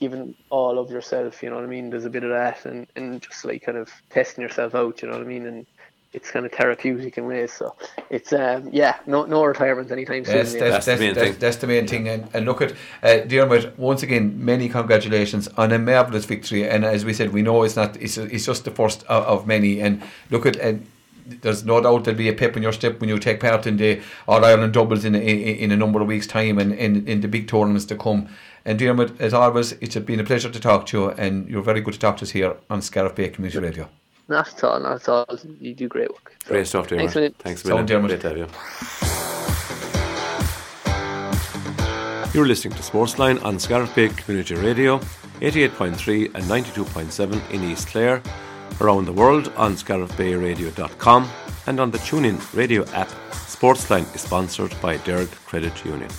giving all of yourself. You know what I mean? There's a bit of that and and just like kind of testing yourself out. You know what I mean? And it's kind of therapeutic in ways. So it's um, yeah, no no retirement anytime soon. Yes, that's, That's the that's, main that's, thing. that's the main thing. And, and look at uh, Dermot once again. Many congratulations on a marvelous victory. And as we said, we know it's not. It's, it's just the first of, of many. And look at. And there's no doubt there'll be a pep in your step when you take part in the All Ireland doubles in, in in a number of weeks' time and in, in the big tournaments to come. And Dermot, as always, it's been a pleasure to talk to you, and you're very good to talk to us here on Scariff Bay Community Radio. Not at all, not at all. You do great work. So, Great stuff, Dermot. Thanks a million. Thanks a Sound, million. Dermot. Great to have you. You're listening to Sportsline on Scariff Bay Community Radio, 88.3 and 92.7 in East Clare, around the world on scariffbayradio.com and on the TuneIn radio app. Sportsline is sponsored by Derg Credit Union.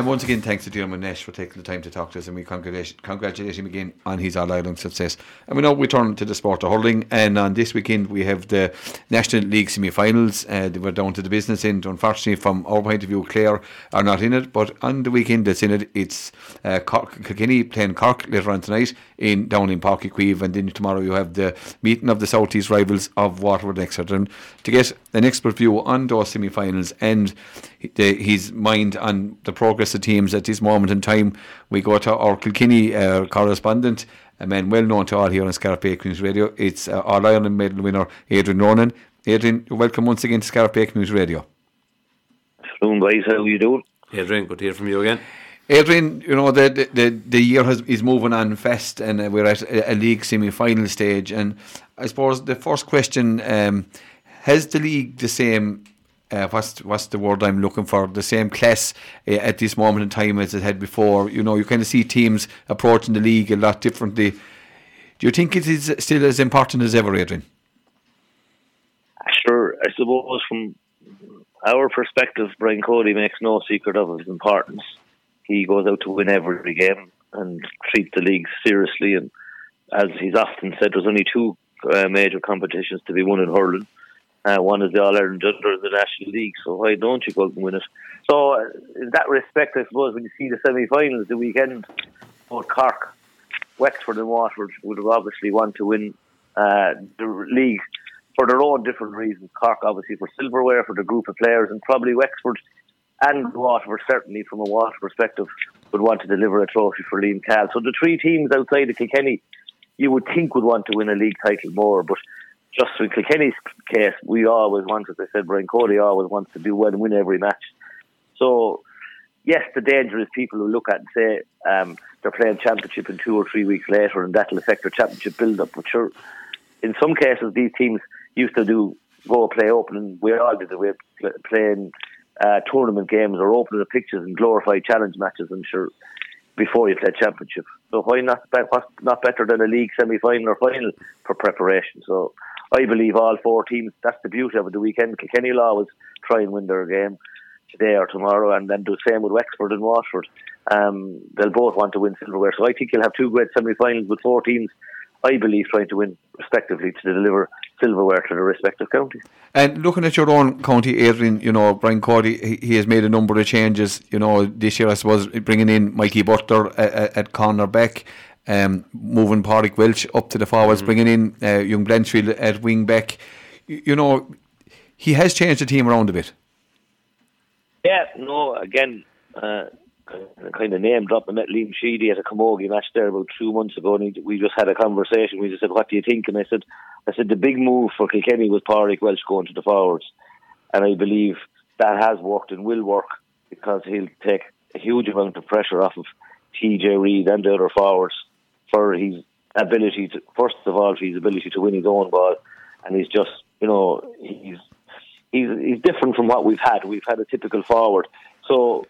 And once again, thanks to Dermot Nash for taking the time to talk to us, and we congratulate, congratulate him again on his All Ireland success. And we now we turn to the sport of hurling, and on this weekend we have the National League semi-finals. Uh, we're down to the business end. Unfortunately, from our point of view, Clare are not in it, but on the weekend that's in it, it's uh, Cork, Kilkenny playing Cork later on tonight in down in Páirc Uí Chaoimh, and then tomorrow you have the meeting of the Southeast rivals of Waterford Wexford. And to get an expert view on those semi-finals and the, his mind on the progress of teams at this moment in time, we go to our Kilkenny uh, correspondent, a man well known to all here on Scariff Bay Community Radio. It's uh, All Ireland medal winner Adrian Ronan. Adrian, welcome once again to Scariff Bay Community Radio. Afternoon, guys. How are you doing? Adrian, good to hear from you again. Adrian, you know the the, the, the year has, is moving on fast, and uh, we're at a, a league semi-final stage. And I suppose the first question: um, Has the league the same? Uh, what's what's the word I'm looking for? The same class uh, at this moment in time as it had before. You know, you kind of see teams approaching the league a lot differently. Do you think it is still as important as ever, Adrian? Sure. I suppose from our perspective, Brian Cody makes no secret of his importance. He goes out to win every game and treat the league seriously. And as he's often said, there's only two uh, major competitions to be won in hurling. Uh, one is the All Ireland, is the National League. So why don't you go and win it? So uh, in that respect, I suppose when you see the semi-finals the weekend, both Cork, Wexford, and Waterford would have obviously want to win uh, the league for their own different reasons. Cork, obviously, for silverware, for the group of players, and probably Wexford and Waterford, certainly from a Water perspective, would want to deliver a trophy for Liam Cahill. So the three teams outside of Kilkenny, you would think would want to win a league title more, but just in Kilkenny's case, we always want, as I said, Brian Cody always wants to do well and win every match. So, yes, the danger is people who look at and say um, they're playing championship in two or three weeks later and that'll affect their championship build-up. But sure, in some cases, these teams used to do go play opening. We all did. We're playing uh, tournament games or opening the pictures and glorified challenge matches. I'm sure before you play championship. So why not? Not better than a league semi-final or final for preparation? So I believe all four teams. That's the beauty of it. The weekend, Kilkenny will always try and win their game today or tomorrow, and then do the same with Wexford and Waterford. Um, they'll both want to win silverware. So I think you'll have two great semi-finals with four teams. I believe trying to win respectively to deliver silverware to their respective counties. And looking at your own county, Adrian, you know, Brian Cody, he, he has made a number of changes. You know, this year, I suppose, bringing in Mikey Butler at, at cornerback, um, moving Pádraig Walsh up to the forwards, bringing in uh, young Blanchfield at wing back. You, you know, he has changed the team around a bit. Yeah, no, again, uh, kind of name drop. I met Liam Sheedy at a Camogie match there about two months ago, and he, we just had a conversation. We just said, "What do you think?" And I said, "I said the big move for Kilkenny was Pádraig Walsh going to the forwards, and I believe that has worked and will work because he'll take a huge amount of pressure off of TJ Reid and the other forwards for his ability to, first of all, for his ability to win his own ball, and he's just, you know, he's." He's, he's different from what we've had. We've had a typical forward. So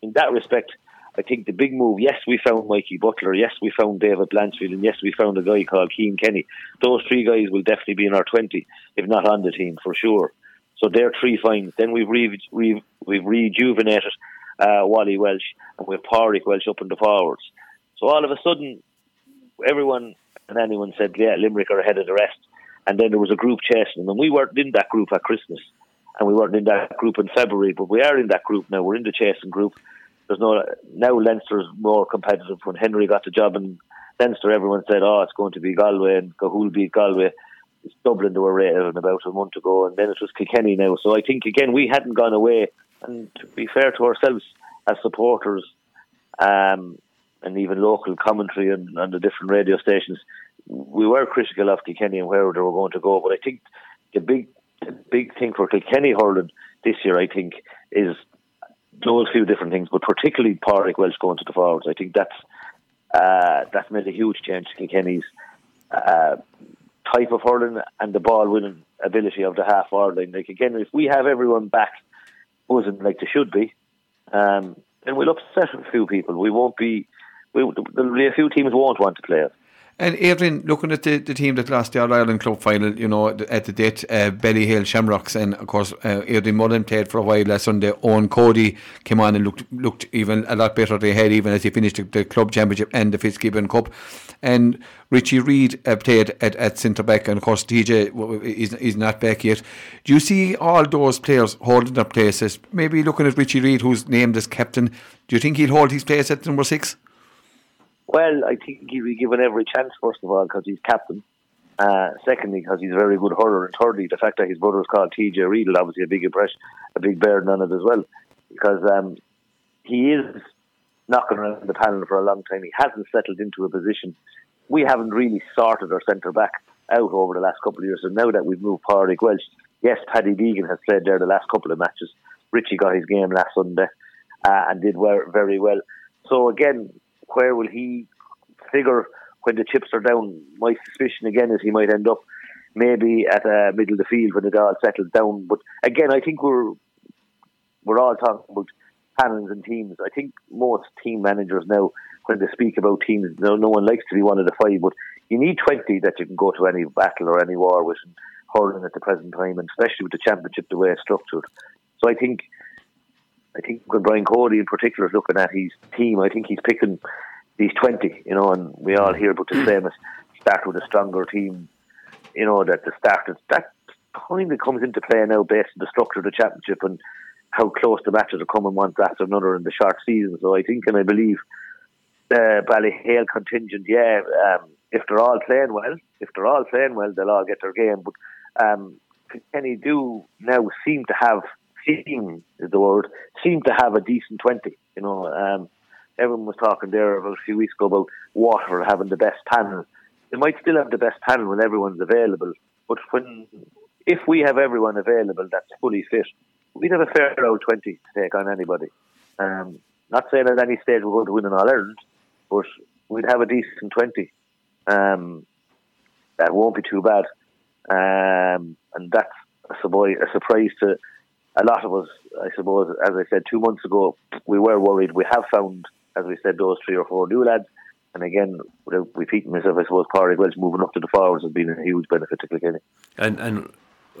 in that respect, I think the big move, yes, we found Mikey Butler, yes, we found David Blanchfield, and yes, we found a guy called Cian Kenny. Those three guys will definitely be in our 20, if not on the team, for sure. So they're three finds. Then we've, re- re- we've rejuvenated uh, Wally Walsh, and we've Pádraig Walsh up in the forwards. So all of a sudden, everyone and anyone said, "Yeah, Limerick are ahead of the rest." And then there was a group chasing them, and we weren't in that group at Christmas, and we weren't in that group in February, but we are in that group now. We're in the chasing group. There's no now Leinster's more competitive. When Henry got the job in Leinster, everyone said, "Oh, it's going to be Galway," and Cathúil beat Galway. It's Dublin they were rated about a month ago, and then it was Kilkenny now. So I think again we hadn't gone away, and to be fair to ourselves as supporters, um, and even local commentary and on the different radio stations, we were critical of Kilkenny and where they were going to go. But I think the big, the big thing for Kilkenny hurling this year, I think, is those few different things, but particularly Pádraig Walsh going to the forwards. I think that's uh, that's made a huge change to Kilkenny's uh, type of hurling and the ball winning ability of the half forward line. Like again, if we have everyone back buzzing like they should be, um, then we'll upset a few people. We won't be. We, there'll be a few teams won't want to play it. And Adrian, looking at the, the team that lost the All Ireland Club final, you know, at the date, uh, Ballyhale Shamrocks, and of course, uh, Adrian Mullen played for a while last Sunday. Eoin Cody came on and looked looked even a lot better he had, even as he finished the, the club championship and the Fitzgibbon Cup. And Richie Reid uh, played at, at centre back, and of course, TJ is, is not back yet. Do you see all those players holding their places? Maybe looking at Richie Reid, who's named as captain, do you think he'll hold his place at number six? Well, I think he'll be given every chance, first of all, because he's captain. Uh, secondly, because he's a very good hurler. And thirdly, the fact that his brother is called TJ will obviously a big impression, a big burden on it as well. Because um, he is knocking around the panel for a long time. He hasn't settled into a position. We haven't really sorted our centre back out over the last couple of years. And now that we've moved Pádraig Walsh, yes, Paddy Deegan has played there the last couple of matches. Richie got his game last Sunday uh, and did very well. So again, where will he figure when the chips are down? My suspicion again is he might end up maybe at a middle of the field when it all settles down. But again, I think we're we're all talking about panels and teams. I think most team managers now, when they speak about teams, no, no one likes to be one of the five, but you need 20 that you can go to any battle or any war with hurling at the present time, and especially with the championship the way it's structured. So I think I think when Brian Cody in particular is looking at his team, I think he's picking these 20, you know, and we all hear about the famous <clears throat> start with a stronger team, you know, that the start, that kind of comes into play now based on the structure of the championship and how close the matches are coming one after another in the short season. So I think and I believe the Ballyhale contingent, yeah, um, if they're all playing well, if they're all playing well, they'll all get their game. But um, Kenny do now seem to have seem is the word seem to have a decent twenty. You know, um, everyone was talking there about a few weeks ago about Waterford having the best panel. They might still have the best panel when everyone's available, but when if we have everyone available that's fully fit, we'd have a fair old twenty to take on anybody. Um, not saying at any stage we're going to win an All Ireland, but we'd have a decent twenty. Um, that won't be too bad, um, and that's a surprise to a lot of us, I suppose, as I said two months ago, we were worried. We have found, as we said, those three or four new lads. And again, without repeating myself, I suppose Pádraig Walsh moving up to the forwards has been a huge benefit to Kilkenny. And and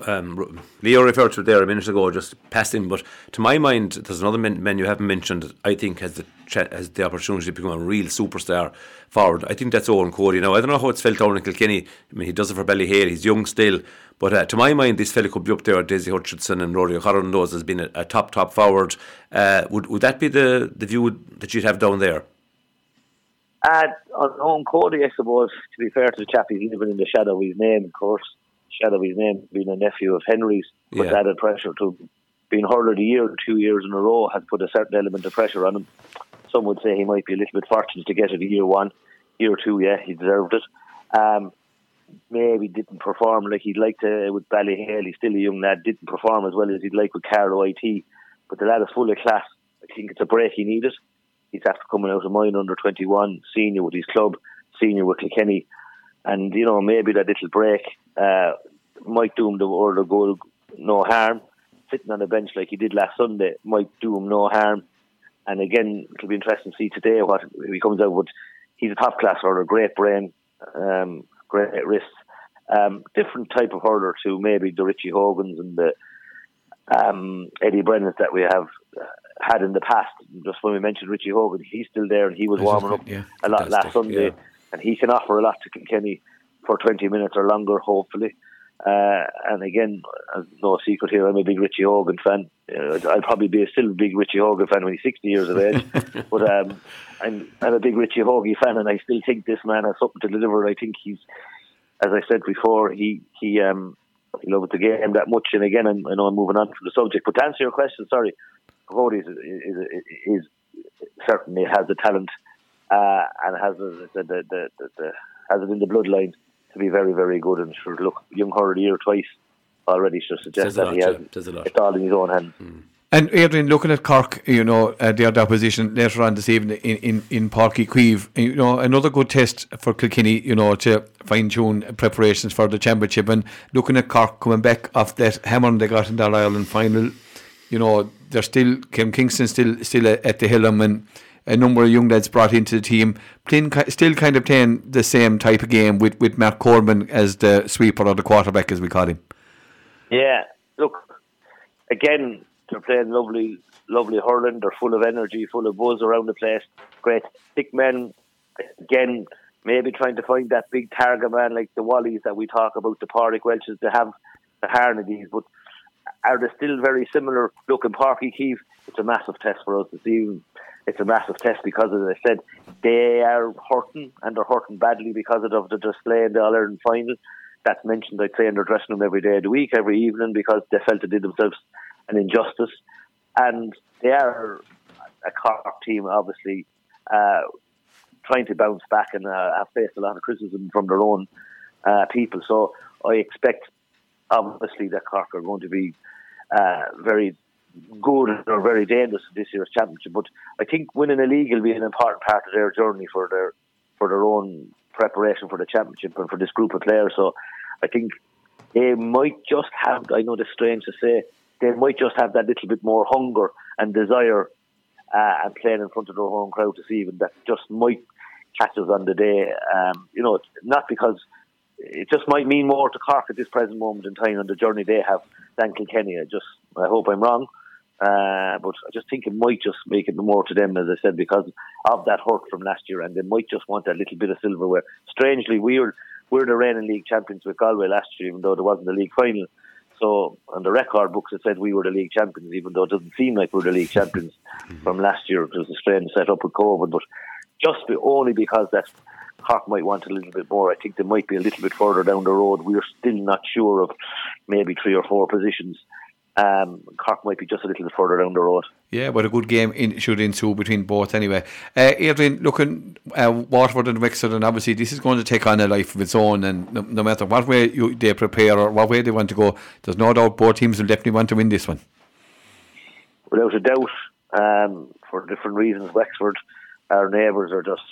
um, Leo referred to there a minute ago, just passing. But to my mind, there's another man you haven't mentioned. I think has the has the opportunity to become a real superstar forward. I think that's Eoin Cody. Now I don't know how it's felt down in Kilkenny. I mean, he does it for Ballyhale. He's young still, but uh, to my mind, this fella could be up there. Dessie Hutchinson and Rory O'Connor those has been a, a, top top forward. Uh, would would that be the the view that you'd have down there? Uh, on Eoin Cody, I suppose. To be fair to the chap, he's even in the shadow of his name, of course shadow of his name, being a nephew of Henry's, but yeah. added pressure to being hurler a year two years in a row has put a certain element of pressure on him. Some would say he might be a little bit fortunate to get it a year one, year two, yeah, he deserved it. Um, maybe didn't perform like he'd like to with Ballyhale. He's still a young lad, didn't perform as well as he'd like with Carlow IT. But the lad is full of class. I think it's a break he needed. He's after coming out of mine under 21, senior with his club, senior with Kilkenny. And, you know, maybe that little break uh, might do him the, or the goal no harm. Sitting on the bench like he did last Sunday might do him no harm. And again, it'll be interesting to see today what he comes out with. He's a top class hurler, great brain, um, great wrist. Um, different type of hurler to maybe the Richie Hogans and the um, Eddie Brennan that we have uh, had in the past. Just when we mentioned Richie Hogan, he's still there and he was warming up yeah, a lot last Sunday, yeah. and he can offer a lot to Kilkenny for 20 minutes or longer, hopefully. Uh, and again, uh, no secret here, I'm a big Richie Hogan fan. Uh, I'll probably be a still a big Richie Hogan fan when he's 60 years of age. <laughs> but um, I'm, I'm a big Richie Hogan fan, and I still think this man has something to deliver. I think he's, as I said before, he he um, he loves the game that much. And again, I'm, I know I'm moving on from the subject, but to answer your question, sorry, Cody is, is, is, is certainly has the talent uh, and has the, the, the, the has it in the bloodline to be very, very good. And sure, look, young Horror of the Year twice already should suggest that lot, he has yeah, says it's all in his own hands. And Adrian, looking at Cork, you know, uh, their opposition later on this evening in, in, in Páirc Uí Chaoimh, you know, another good test for Kilkenny, you know, to fine tune preparations for the championship. And looking at Cork coming back off that hammer they got in that Ireland final, you know, they're still, Kim Kingston still still at, at the Hillam and a number of young lads brought into the team, playing, still kind of playing the same type of game with, with Matt Coleman as the sweeper or the quarterback, as we call him. Yeah, look, again, they're playing lovely, lovely hurling. They're full of energy, full of buzz around the place. Great. Thick men, again, maybe trying to find that big target man like the Wallies that we talk about, the Pádraig Walshes, to have the Harnedys. But are they still very similar? Look, in Páirc Uí Chaoimh, it's a massive test for us this evening. It's a massive test because, as I said, they are hurting and they're hurting badly because of the display in the All Ireland final. That's mentioned, I'd say, in their dressing room every day of the week, every evening, because they felt they did themselves an injustice. And they are a Cork team, obviously, uh, trying to bounce back and uh, have faced a lot of criticism from their own uh, people. So I expect, obviously, that Cork are going to be uh, very good or very dangerous in this year's championship. But I think winning a league will be an important part of their journey for their for their own preparation for the championship and for this group of players. So I think they might just have. I know is strange to say. They might just have that little bit more hunger and desire uh, and playing in front of their home crowd this evening that just might catch us on the day. Um, you know, not because it just might mean more to Cork at this present moment in time on the journey they have than Kilkenny. I just, I hope I'm wrong, uh, but I just think it might just make it more to them, as I said, because of that hurt from last year, and they might just want a little bit of silverware. Strangely, we were we're the reigning league champions with Galway last year, even though there wasn't a league final. So on the record books, it said we were the league champions, even though it doesn't seem like we're the league champions from last year. It was a strange setup with COVID, but just be, only because that Cork might want a little bit more. I think they might be a little bit further down the road. We're still not sure of maybe three or four positions. Um, Cork might be just a little bit further down the road. Yeah, but a good game in, should ensue between both anyway. Uh, Adrian, looking uh, Waterford and Wexford, and obviously this is going to take on a life of its own, and no, no matter what way you, they prepare or what way they want to go, there's no doubt both teams will definitely want to win this one. Without a doubt, um, for different reasons, Wexford, our neighbours, are just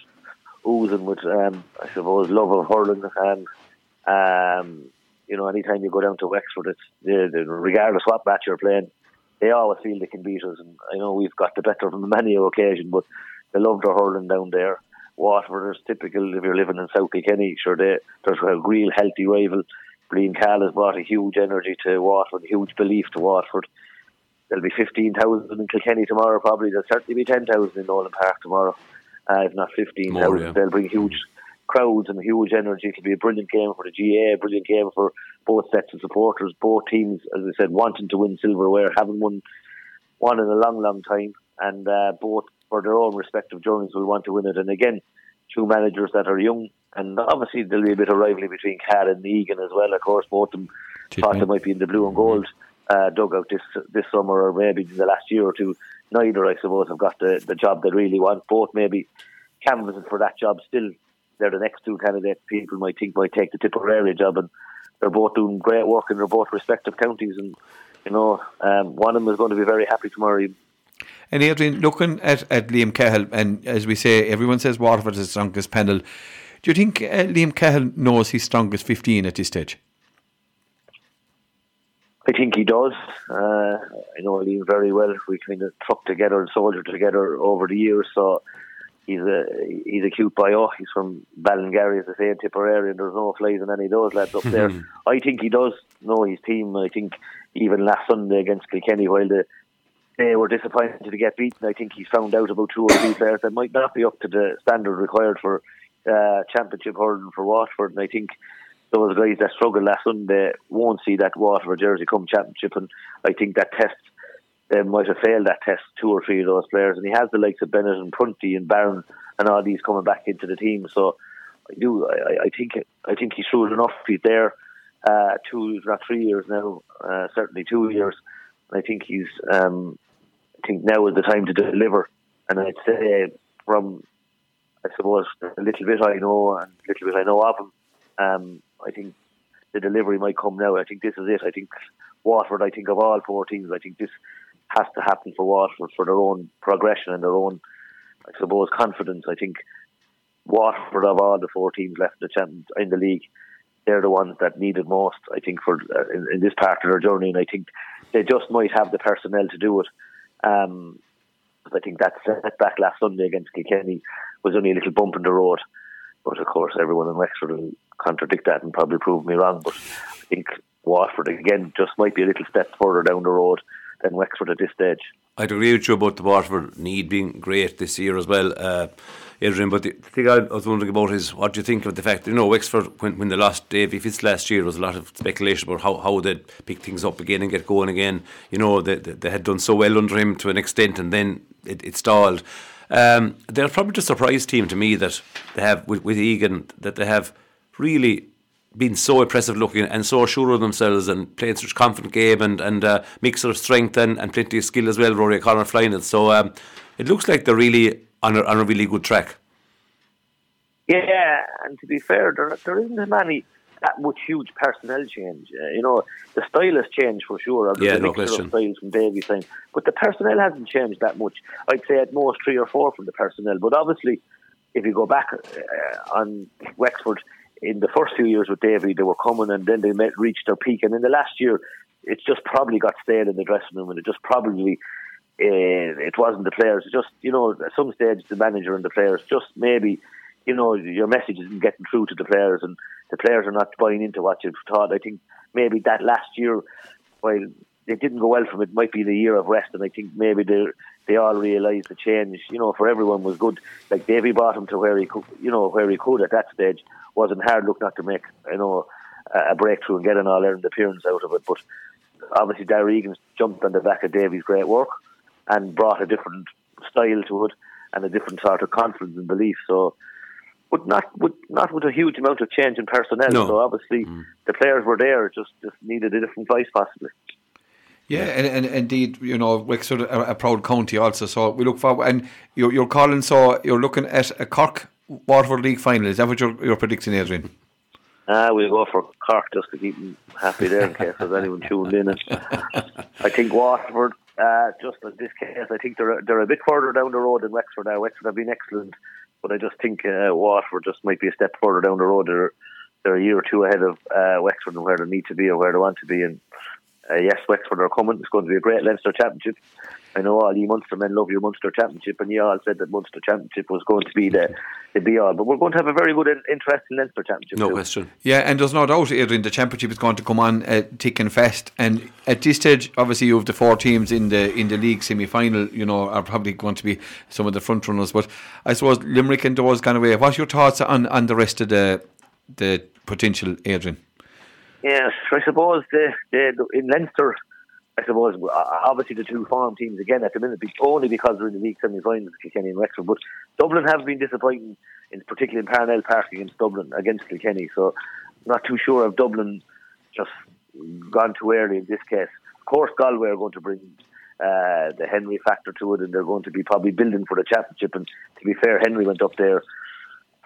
oozing with, um, I suppose, love of hurling. And, um, you know, anytime you go down to Wexford, it's they, they, regardless what match you're playing, they always feel they can beat us. And I know we've got the better of them on many occasion, but they love their hurling down there. Waterford is typical if you're living in South Kilkenny. Sure, they, there's a real healthy rival. Brian Cahill has brought a huge energy to Waterford, a huge belief to Waterford. There'll be 15,000 in Kilkenny tomorrow, probably. There'll certainly be 10,000 in Nowlan Park tomorrow, uh, if not 15,000. More, yeah. They'll bring huge crowds and huge energy. It'll be a brilliant game for the GAA, a brilliant game for both sets of supporters, both teams, as I said, wanting to win silverware, having won one in a long, long time, and uh, both for their own respective journeys will want to win it. And again, two managers that are young, and obviously there'll be a bit of rivalry between Cahill and Egan as well. Of course, both of them thought they might be in the blue and gold uh, dugout this this summer or maybe in the last year or two. Neither, I suppose, have got the, the job they really want. Both maybe canvassing for that job still. They're the next two candidates people might think might take the Tipperary job, and they're both doing great work in their both respective counties. And you know, um, one of them is going to be very happy tomorrow. And Adrian, looking at, at Liam Cahill, and as we say, everyone says Waterford is the strongest panel. Do you think uh, Liam Cahill knows he's strongest 15 at this stage? I think he does. Uh, I know Liam very well. We kind of trucked together and soldiered together over the years. So he's a he's a cute boy. Oh, he's from Ballingarry, as I say, in Tipperary, and there's no flies in any of those lads up there. <laughs> I think he does know his team. I think even last Sunday against Kilkenny, while the they were disappointed to get beaten. I think he's found out about two or three players that might not be up to the standard required for uh, championship hurling for Waterford. And I think those guys that struggled last Sunday won't see that Waterford jersey come championship. And I think that test, they might have failed that test, two or three of those players. And he has the likes of Bennett and Prunty and Barron and all these coming back into the team. So I do, I, I think, I think he's shrewd enough. He's there. Uh, two, not three years now, uh, certainly two years. I think he's um, think now is the time to deliver. And I'd say from, I suppose, a little bit I know and a little bit I know of him, um, I think the delivery might come now. I think this is it. I think Waterford, I think of all four teams, I think this has to happen for Waterford for their own progression and their own, I suppose, confidence. I think Waterford of all the four teams left in the in the league, they're the ones that need it most. I think for uh, in, in, this part of their journey, and I think they just might have the personnel to do it. Um, I think that setback last Sunday against Kilkenny was only a little bump in the road. But of course, everyone in Wexford will contradict that and probably prove me wrong. But I think Waterford, again, just might be a little step further down the road than Wexford at this stage. I'd agree with you about the Waterford need being great this year as well. Uh, Adrian. But the thing I was wondering about is what do you think of the fact, that, you know, Wexford, when, when they lost Davy Fitz last year, there was a lot of speculation about how, how they'd pick things up again and get going again. You know, they, they, they had done so well under him to an extent and then it, it stalled. Um, they're probably a surprise team to me that they have, with, with Egan, that they have really been so impressive looking and so sure of themselves and playing such confident game and, and uh, of strength and, and plenty of skill as well, Rory O'Connor flying it. So um, it looks like they're really on a, on a really good track. Yeah, and to be fair, there, there isn't many that much huge personnel change. Uh, you know, the style has changed for sure. There's yeah, no question. styles from Davy's thing, but the personnel hasn't changed that much. I'd say at most three or four from the personnel. But obviously, if you go back uh, on Wexford in the first few years with Davy, they were coming and then they met, reached their peak. And in the last year, it's just probably got stale in the dressing room, and it just probably uh, it wasn't the players. Just you know, at some stage, the manager and the players just maybe, you know, your message isn't getting through to the players, and the players are not buying into what you've taught. I think maybe that last year, while it didn't go well from it, might be the year of rest, and I think maybe they they all realised the change. You know, for everyone was good. Like Davy him to where he could, you know, where he could at that stage. Wasn't hard look not to make, you know, a breakthrough and get an all Ireland appearance out of it, but obviously Darragh Egan's jumped on the back of Davy's great work and brought a different style to it and a different sort of confidence and belief. So, but not with not with a huge amount of change in personnel. No. So obviously mm. the players were there, just just needed a different voice possibly. Yeah, and, and indeed, you know, Wexford a, a proud county also. So we look forward, and you're, you're calling. So you're looking at a Cork Waterford League final. Is that what you're, you're predicting, Adrian? Ah, uh, we'll go for Cork just to keep them happy there in <laughs> case there's anyone tuned in. I think Waterford uh, just in this case, I think they're they're a bit further down the road than Wexford now. Wexford have been excellent, but I just think uh, Waterford just might be a step further down the road. They're they're a year or two ahead of uh, Wexford and where they need to be or where they want to be. And uh, yes, Wexford are coming. It's going to be a great Leinster Championship. I know all you Munster men love your Munster Championship, and you all said that Munster Championship was going to be the, the be all. But we're going to have a very good, interesting Leinster Championship. No too. question. Yeah, and there's no doubt, Adrian, the Championship is going to come on uh, thick and fast. And at this stage, obviously, you have the four teams in the in the league semi final, you know, are probably going to be some of the front runners. But I suppose Limerick and Doors gone away. What's your thoughts on, on the rest of the the potential, Adrian? Yes, I suppose the, the in Leinster I suppose obviously the two farm teams again at the minute, only because they're in the league semi-finals, Kilkenny and Wexford. But Dublin have been disappointing, in particularly in Parnell Park against Dublin against Kilkenny. So not too sure of Dublin just gone too early in this case. Of course, Galway are going to bring uh, the Henry factor to it, and they're going to be probably building for the championship. And to be fair, Henry went up there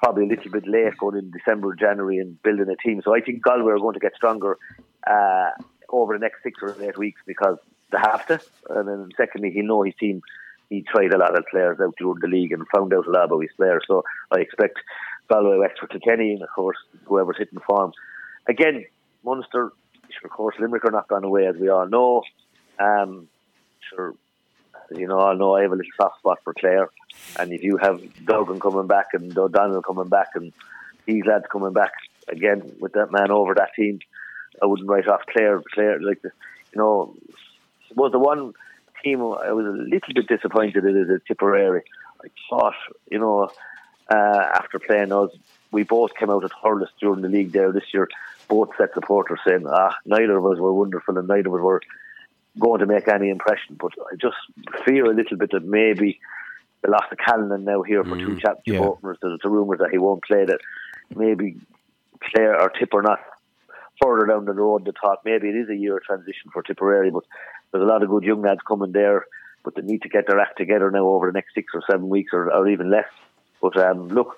probably a little bit late going in December, January, and building a team. So I think Galway are going to get stronger. Uh, over the next six or eight weeks because they have to. And then secondly, he'll know his team. He tried a lot of players out during the league and found out a lot about his players. So I expect Galway, Wexford, Kilkenny, and of course whoever's hitting form. Again, Munster, of course, Limerick are not gone away as we all know. Um, sure, you know, I know I have a little soft spot for Clare, and if you have Duggan coming back and O'Donnell coming back and these lads coming back again with that man over that team, I wouldn't write off Clare. Clare, like the, you know, was the one team I was a little bit disappointed in is Tipperary. I thought, you know, uh, after playing us, we both came out at Hurless during the league there this year. Both set supporters saying, ah, neither of us were wonderful and neither of us were going to make any impression. But I just fear a little bit that maybe the loss of Callanan now here for mm, two championship yeah. openers. There's a rumour that he won't play that. Maybe Clare or Tip or not further down the road. The thought maybe it is a year of transition for Tipperary, but there's a lot of good young lads coming there. But they need to get their act together now over the next six or seven weeks or, or even less. But um, look,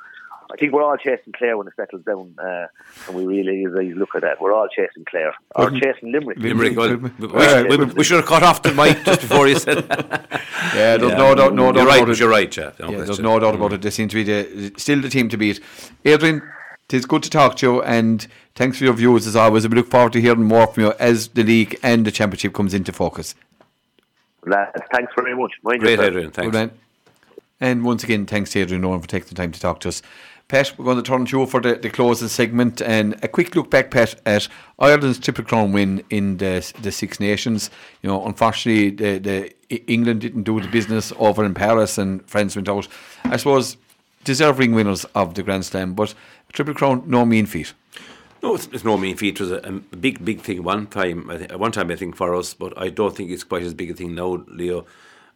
I think we're all chasing Clare when it settles down, uh, and we really, really look at that. We're all chasing Clare or chasing Limerick. Limerick. Well, we, we, we, should have cut off the mic just before you said. <laughs> yeah, there's yeah. no doubt, no doubt you're right, about. You're right, yeah. No yeah there's no doubt about it. They seem to be the, still the team to beat. Adrian, it's good to talk to you, and thanks for your views as always. We look forward to hearing more from you as the league and the championship comes into focus. thanks very much. Mind Great, Adrian. Thanks. Good, and once again, thanks to Adrian Nolan for taking the time to talk to us. Pat, we're going to turn to you for the, the closing segment and a quick look back, Pat, at Ireland's Triple Crown win in the the Six Nations. You know, unfortunately, the, the England didn't do the business over in Paris and France went out. I suppose deserving winners of the Grand Slam, but Triple Crown, no mean feat. No, it's, it's, no mean feat. It was a, a, big, big thing one time. I think, one time, I think for us, but I don't think it's quite as big a thing now, Leo.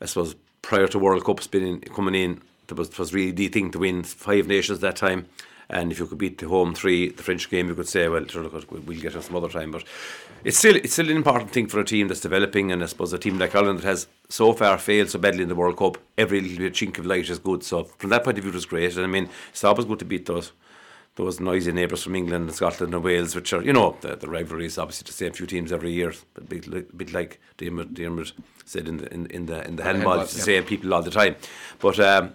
I suppose prior to World Cups being coming in, it was, it was really the thing to win five nations that time. And if you could beat the home three, the French game, you could say, well, sure, look, we'll get us some other time. But it's still it's still an important thing for a team that's developing. And I suppose a team like Ireland that has so far failed so badly in the World Cup, every little bit chink of light is good. So from that point of view, it was great. And I mean, it's always good to beat those those noisy neighbours from England and Scotland and Wales, which are, you know, the, the rivalry is obviously the same few teams every year, a bit, a bit like Diarmuid, Diarmuid said in the in, in the in the handball, it's the same people all the time. But um,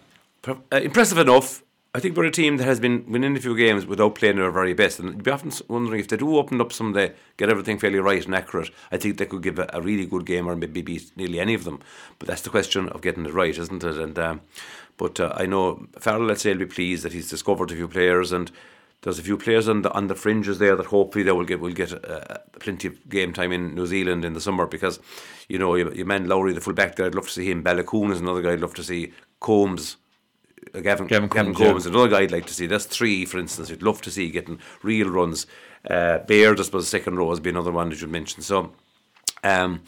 impressive enough. I think we're a team that has been winning a few games without playing their very best. And you'd be often wondering if they do open up someday, get everything fairly right and accurate, I think they could give a, a really good game or maybe beat nearly any of them. But that's the question of getting it right, isn't it? And um, But uh, I know Farrell, let's say, will be pleased that he's discovered a few players and there's a few players on the on the fringes there that hopefully they will get will get uh, plenty of game time in New Zealand in the summer because you know you, you man Lowry the full back there I'd love to see him Baloucoune is another guy I'd love to see Coombes uh, Gavin, Gavin, Gavin Coombes, yeah. another guy I'd like to see. That's three, for instance. I'd love to see getting real runs. Uh, Baird, I suppose, second row has been another one that you mentioned. So, um,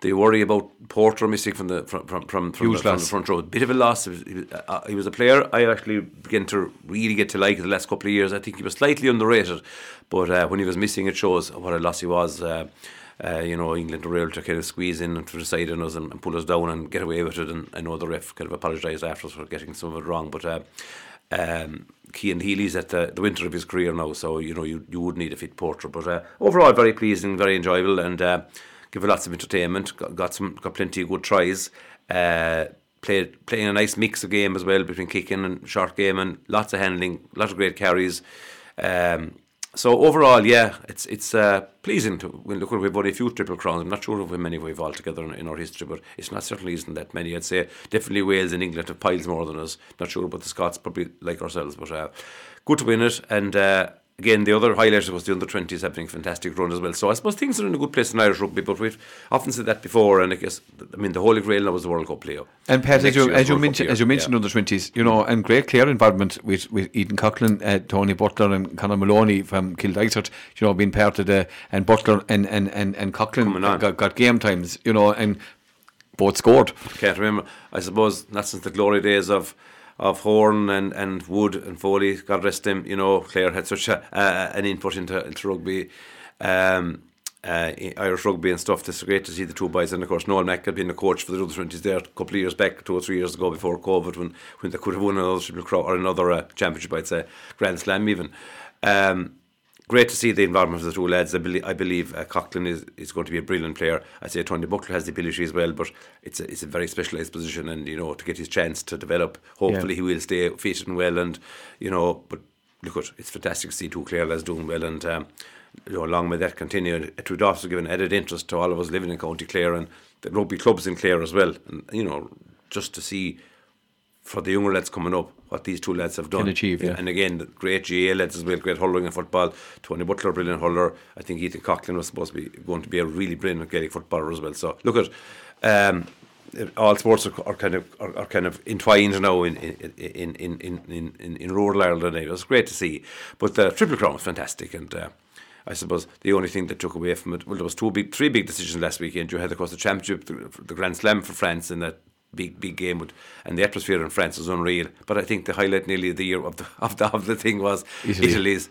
they worry about Porter missing from the from from from, from, the, from the, front row. A bit of a loss. He was, he, was, uh, he was, a player I actually began to really get to like the last couple of years. I think he was slightly underrated, but uh, when he was missing, it shows what a loss he was. Uh, uh, you know, England able to kind of squeeze in to the side on us and, and, pull us down and get away with it. And I know the ref kind of apologised afterwards for getting some of it wrong, but uh, um, Cian Healy's at the, the winter of his career now, so you know you, you would need a fit porter. But uh, overall, very pleasing, very enjoyable, and uh, give her lots of entertainment. Got, got some, got plenty of good tries. Uh, played playing a nice mix of game as well between kicking and short game and lots of handling, lots of great carries. Um, so overall, yeah, it's it's uh, pleasing to when look at we've only a few triple crowns. I'm not sure how many we've altogether in, in our history, but it's not certainly isn't that many. I'd say definitely Wales and England have piles more than us. Not sure about the Scots, probably like ourselves, but uh, good to win it. And uh, again, the other highlight was the under 20s having a fantastic run as well. So I suppose things are in a good place in Irish rugby, but we've often said that before. And I guess, I mean, the Holy Grail now was the World Cup, Leo. And Pat, as you, as you, mentioned, as you mentioned, yeah. under 20s, you know, and great clear involvement with, with Ethan Coughlin, uh, Tony Butler, and Conor Maloney from Kildysart, you know, being part of the, and Butler and, and, and, and Coughlin got, got game times, you know, and both scored. Can't remember. I suppose not since the glory days of of Horan and, and Wood and Foley, God rest them, you know, Clare had such a, an input into, into rugby, um, uh, Irish rugby and stuff. It's great to see the two boys. And of course, Noel Mack had been the coach for the under 20s there a couple of years back, two or three years ago before COVID, when, when they could have won another, or another uh, championship, I'd say, Grand Slam even. Um, great to see the involvement of the two lads. I believe, I believe uh, Coughlin is, is going to be a brilliant player. I say Tony Butler has the ability as well, but it's a, it's a very specialised position, and you know to get his chance to develop. Hopefully, yeah. he will stay fit and well, and you know. But look, at it's fantastic to see two Clare lads doing well, and um, you know, along with that, continue. It would also give an added interest to all of us living in County Clare and the rugby clubs in Clare as well, and you know, just to see for the younger lads coming up, what these two lads have done. Can achieve, yeah. And again, the great GAA lads as well, great hurling in football. Tony Butler, brilliant hurler. I think Ethan Coughlin was supposed to be going to be a really brilliant Gaelic footballer as well. So look at um, all sports are, are kind of are, are, kind of entwined now in in in in in, in, in rural Ireland. It was great to see, but the Triple Crown was fantastic and. Uh, I suppose the only thing that took away from it, well, there was two big, three big decisions last weekend. You had, of course, the championship, the, the Grand Slam for France in that big, big game, with, and the atmosphere in France was unreal. But I think the highlight nearly of the year of the of the, of the thing was Italy. Italy's.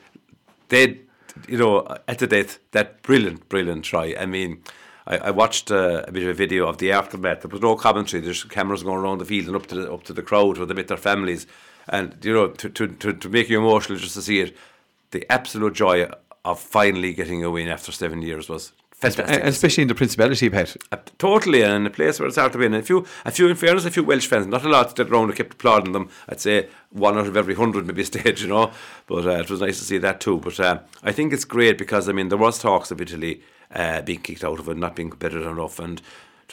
They, you know, at the death that brilliant, brilliant try. I mean. I, I watched uh, a bit of a video of the aftermath. There was no commentary. There's cameras going around the field and up to the, up to the crowd with with their families, and you know to, to, to, to make you emotional just to see it. The absolute joy of finally getting a win after seven years was fantastic. Especially in the Principality, Pet. Uh, totally, and in a place where it's hard to win. And a few, a few, in fairness, a few Welsh fans, not a lot stood around and kept applauding them. I'd say one out of every hundred maybe <laughs> stage, you know. But uh, it was nice to see that too. But uh, I think it's great because I mean there was talks of Italy uh, being kicked out of it, not being competitive enough, and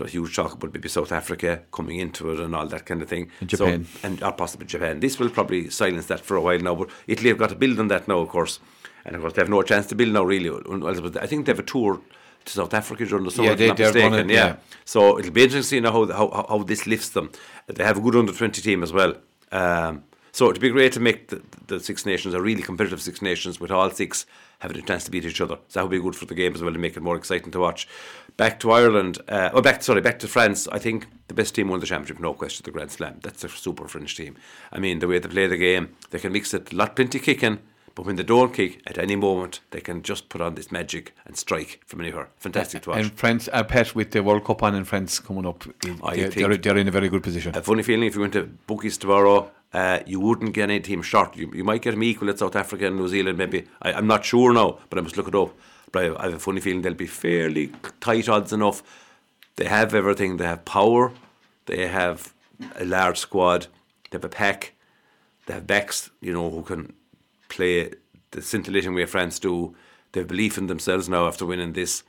was huge talk about maybe South Africa coming into it and all that kind of thing. And Japan. so, and or possibly Japan. This will probably silence that for a while now. But Italy have got to build on that now, of course. And of course, they have no chance to build now, really. I think they have a tour to South Africa during the summer. Yeah, if they- I'm not mistaken. running- yeah. yeah. So it'll be interesting to see now how, how, how this lifts them. They have a good under 20 team as well. Um, so it'd be great to make the, the Six Nations a really competitive Six Nations with all six having a chance to beat each other. So that would be good for the game as well to make it more exciting to watch. Back to Ireland, uh, oh, back sorry, back to France. I think the best team won the championship, no question. The Grand Slam. That's a super French team. I mean, the way they play the game, they can mix it. Lot plenty kicking, but when they don't kick, at any moment they can just put on this magic and strike from anywhere. Fantastic to watch. And France, uh, Pet, with the World Cup on in France coming up, they're, they're, they're in a very good position. a funny feeling if you went to bookies tomorrow, uh, you wouldn't get any team short. You, you might get them equal at South Africa and New Zealand, maybe. I, I'm not sure now, but I must look it up. But I, I have a funny feeling they'll be fairly tight odds enough. They have everything. They have power. They have a large squad. They have a pack. They have backs, you know, who can play the scintillating way France do. They have belief in themselves now after winning this,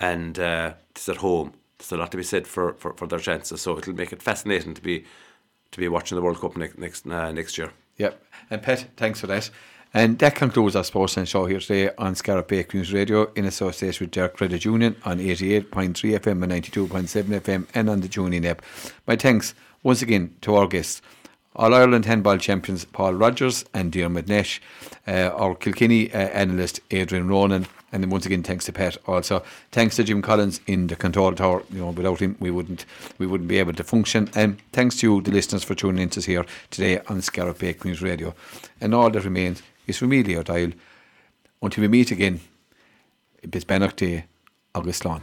and uh, it's at home. There's a lot to be said for, for, for their chances. So it'll make it fascinating to be to be watching the World Cup next next uh, next year. Yep. And Pet, thanks for that. And that concludes our Sports and Show here today on Scariff Bay News Radio in association with Derg Credit Union on 88.3 FM and 92.7 FM and on the TuneIn app. My thanks once again to our guests. All Ireland handball champions Paul Rogers and Diarmid Nash, uh, our Kilkenny uh, analyst Adrian Ronan, and then once again thanks to Pat. Also thanks to Jim Collins in the control tower. You know, without him we wouldn't we wouldn't be able to function. And thanks to you, the listeners, for tuning in to us here today on Scariff Bay News Radio. And all that remains is for me, Leo Dial. Until we meet again, it's Benach Day, August Lawn.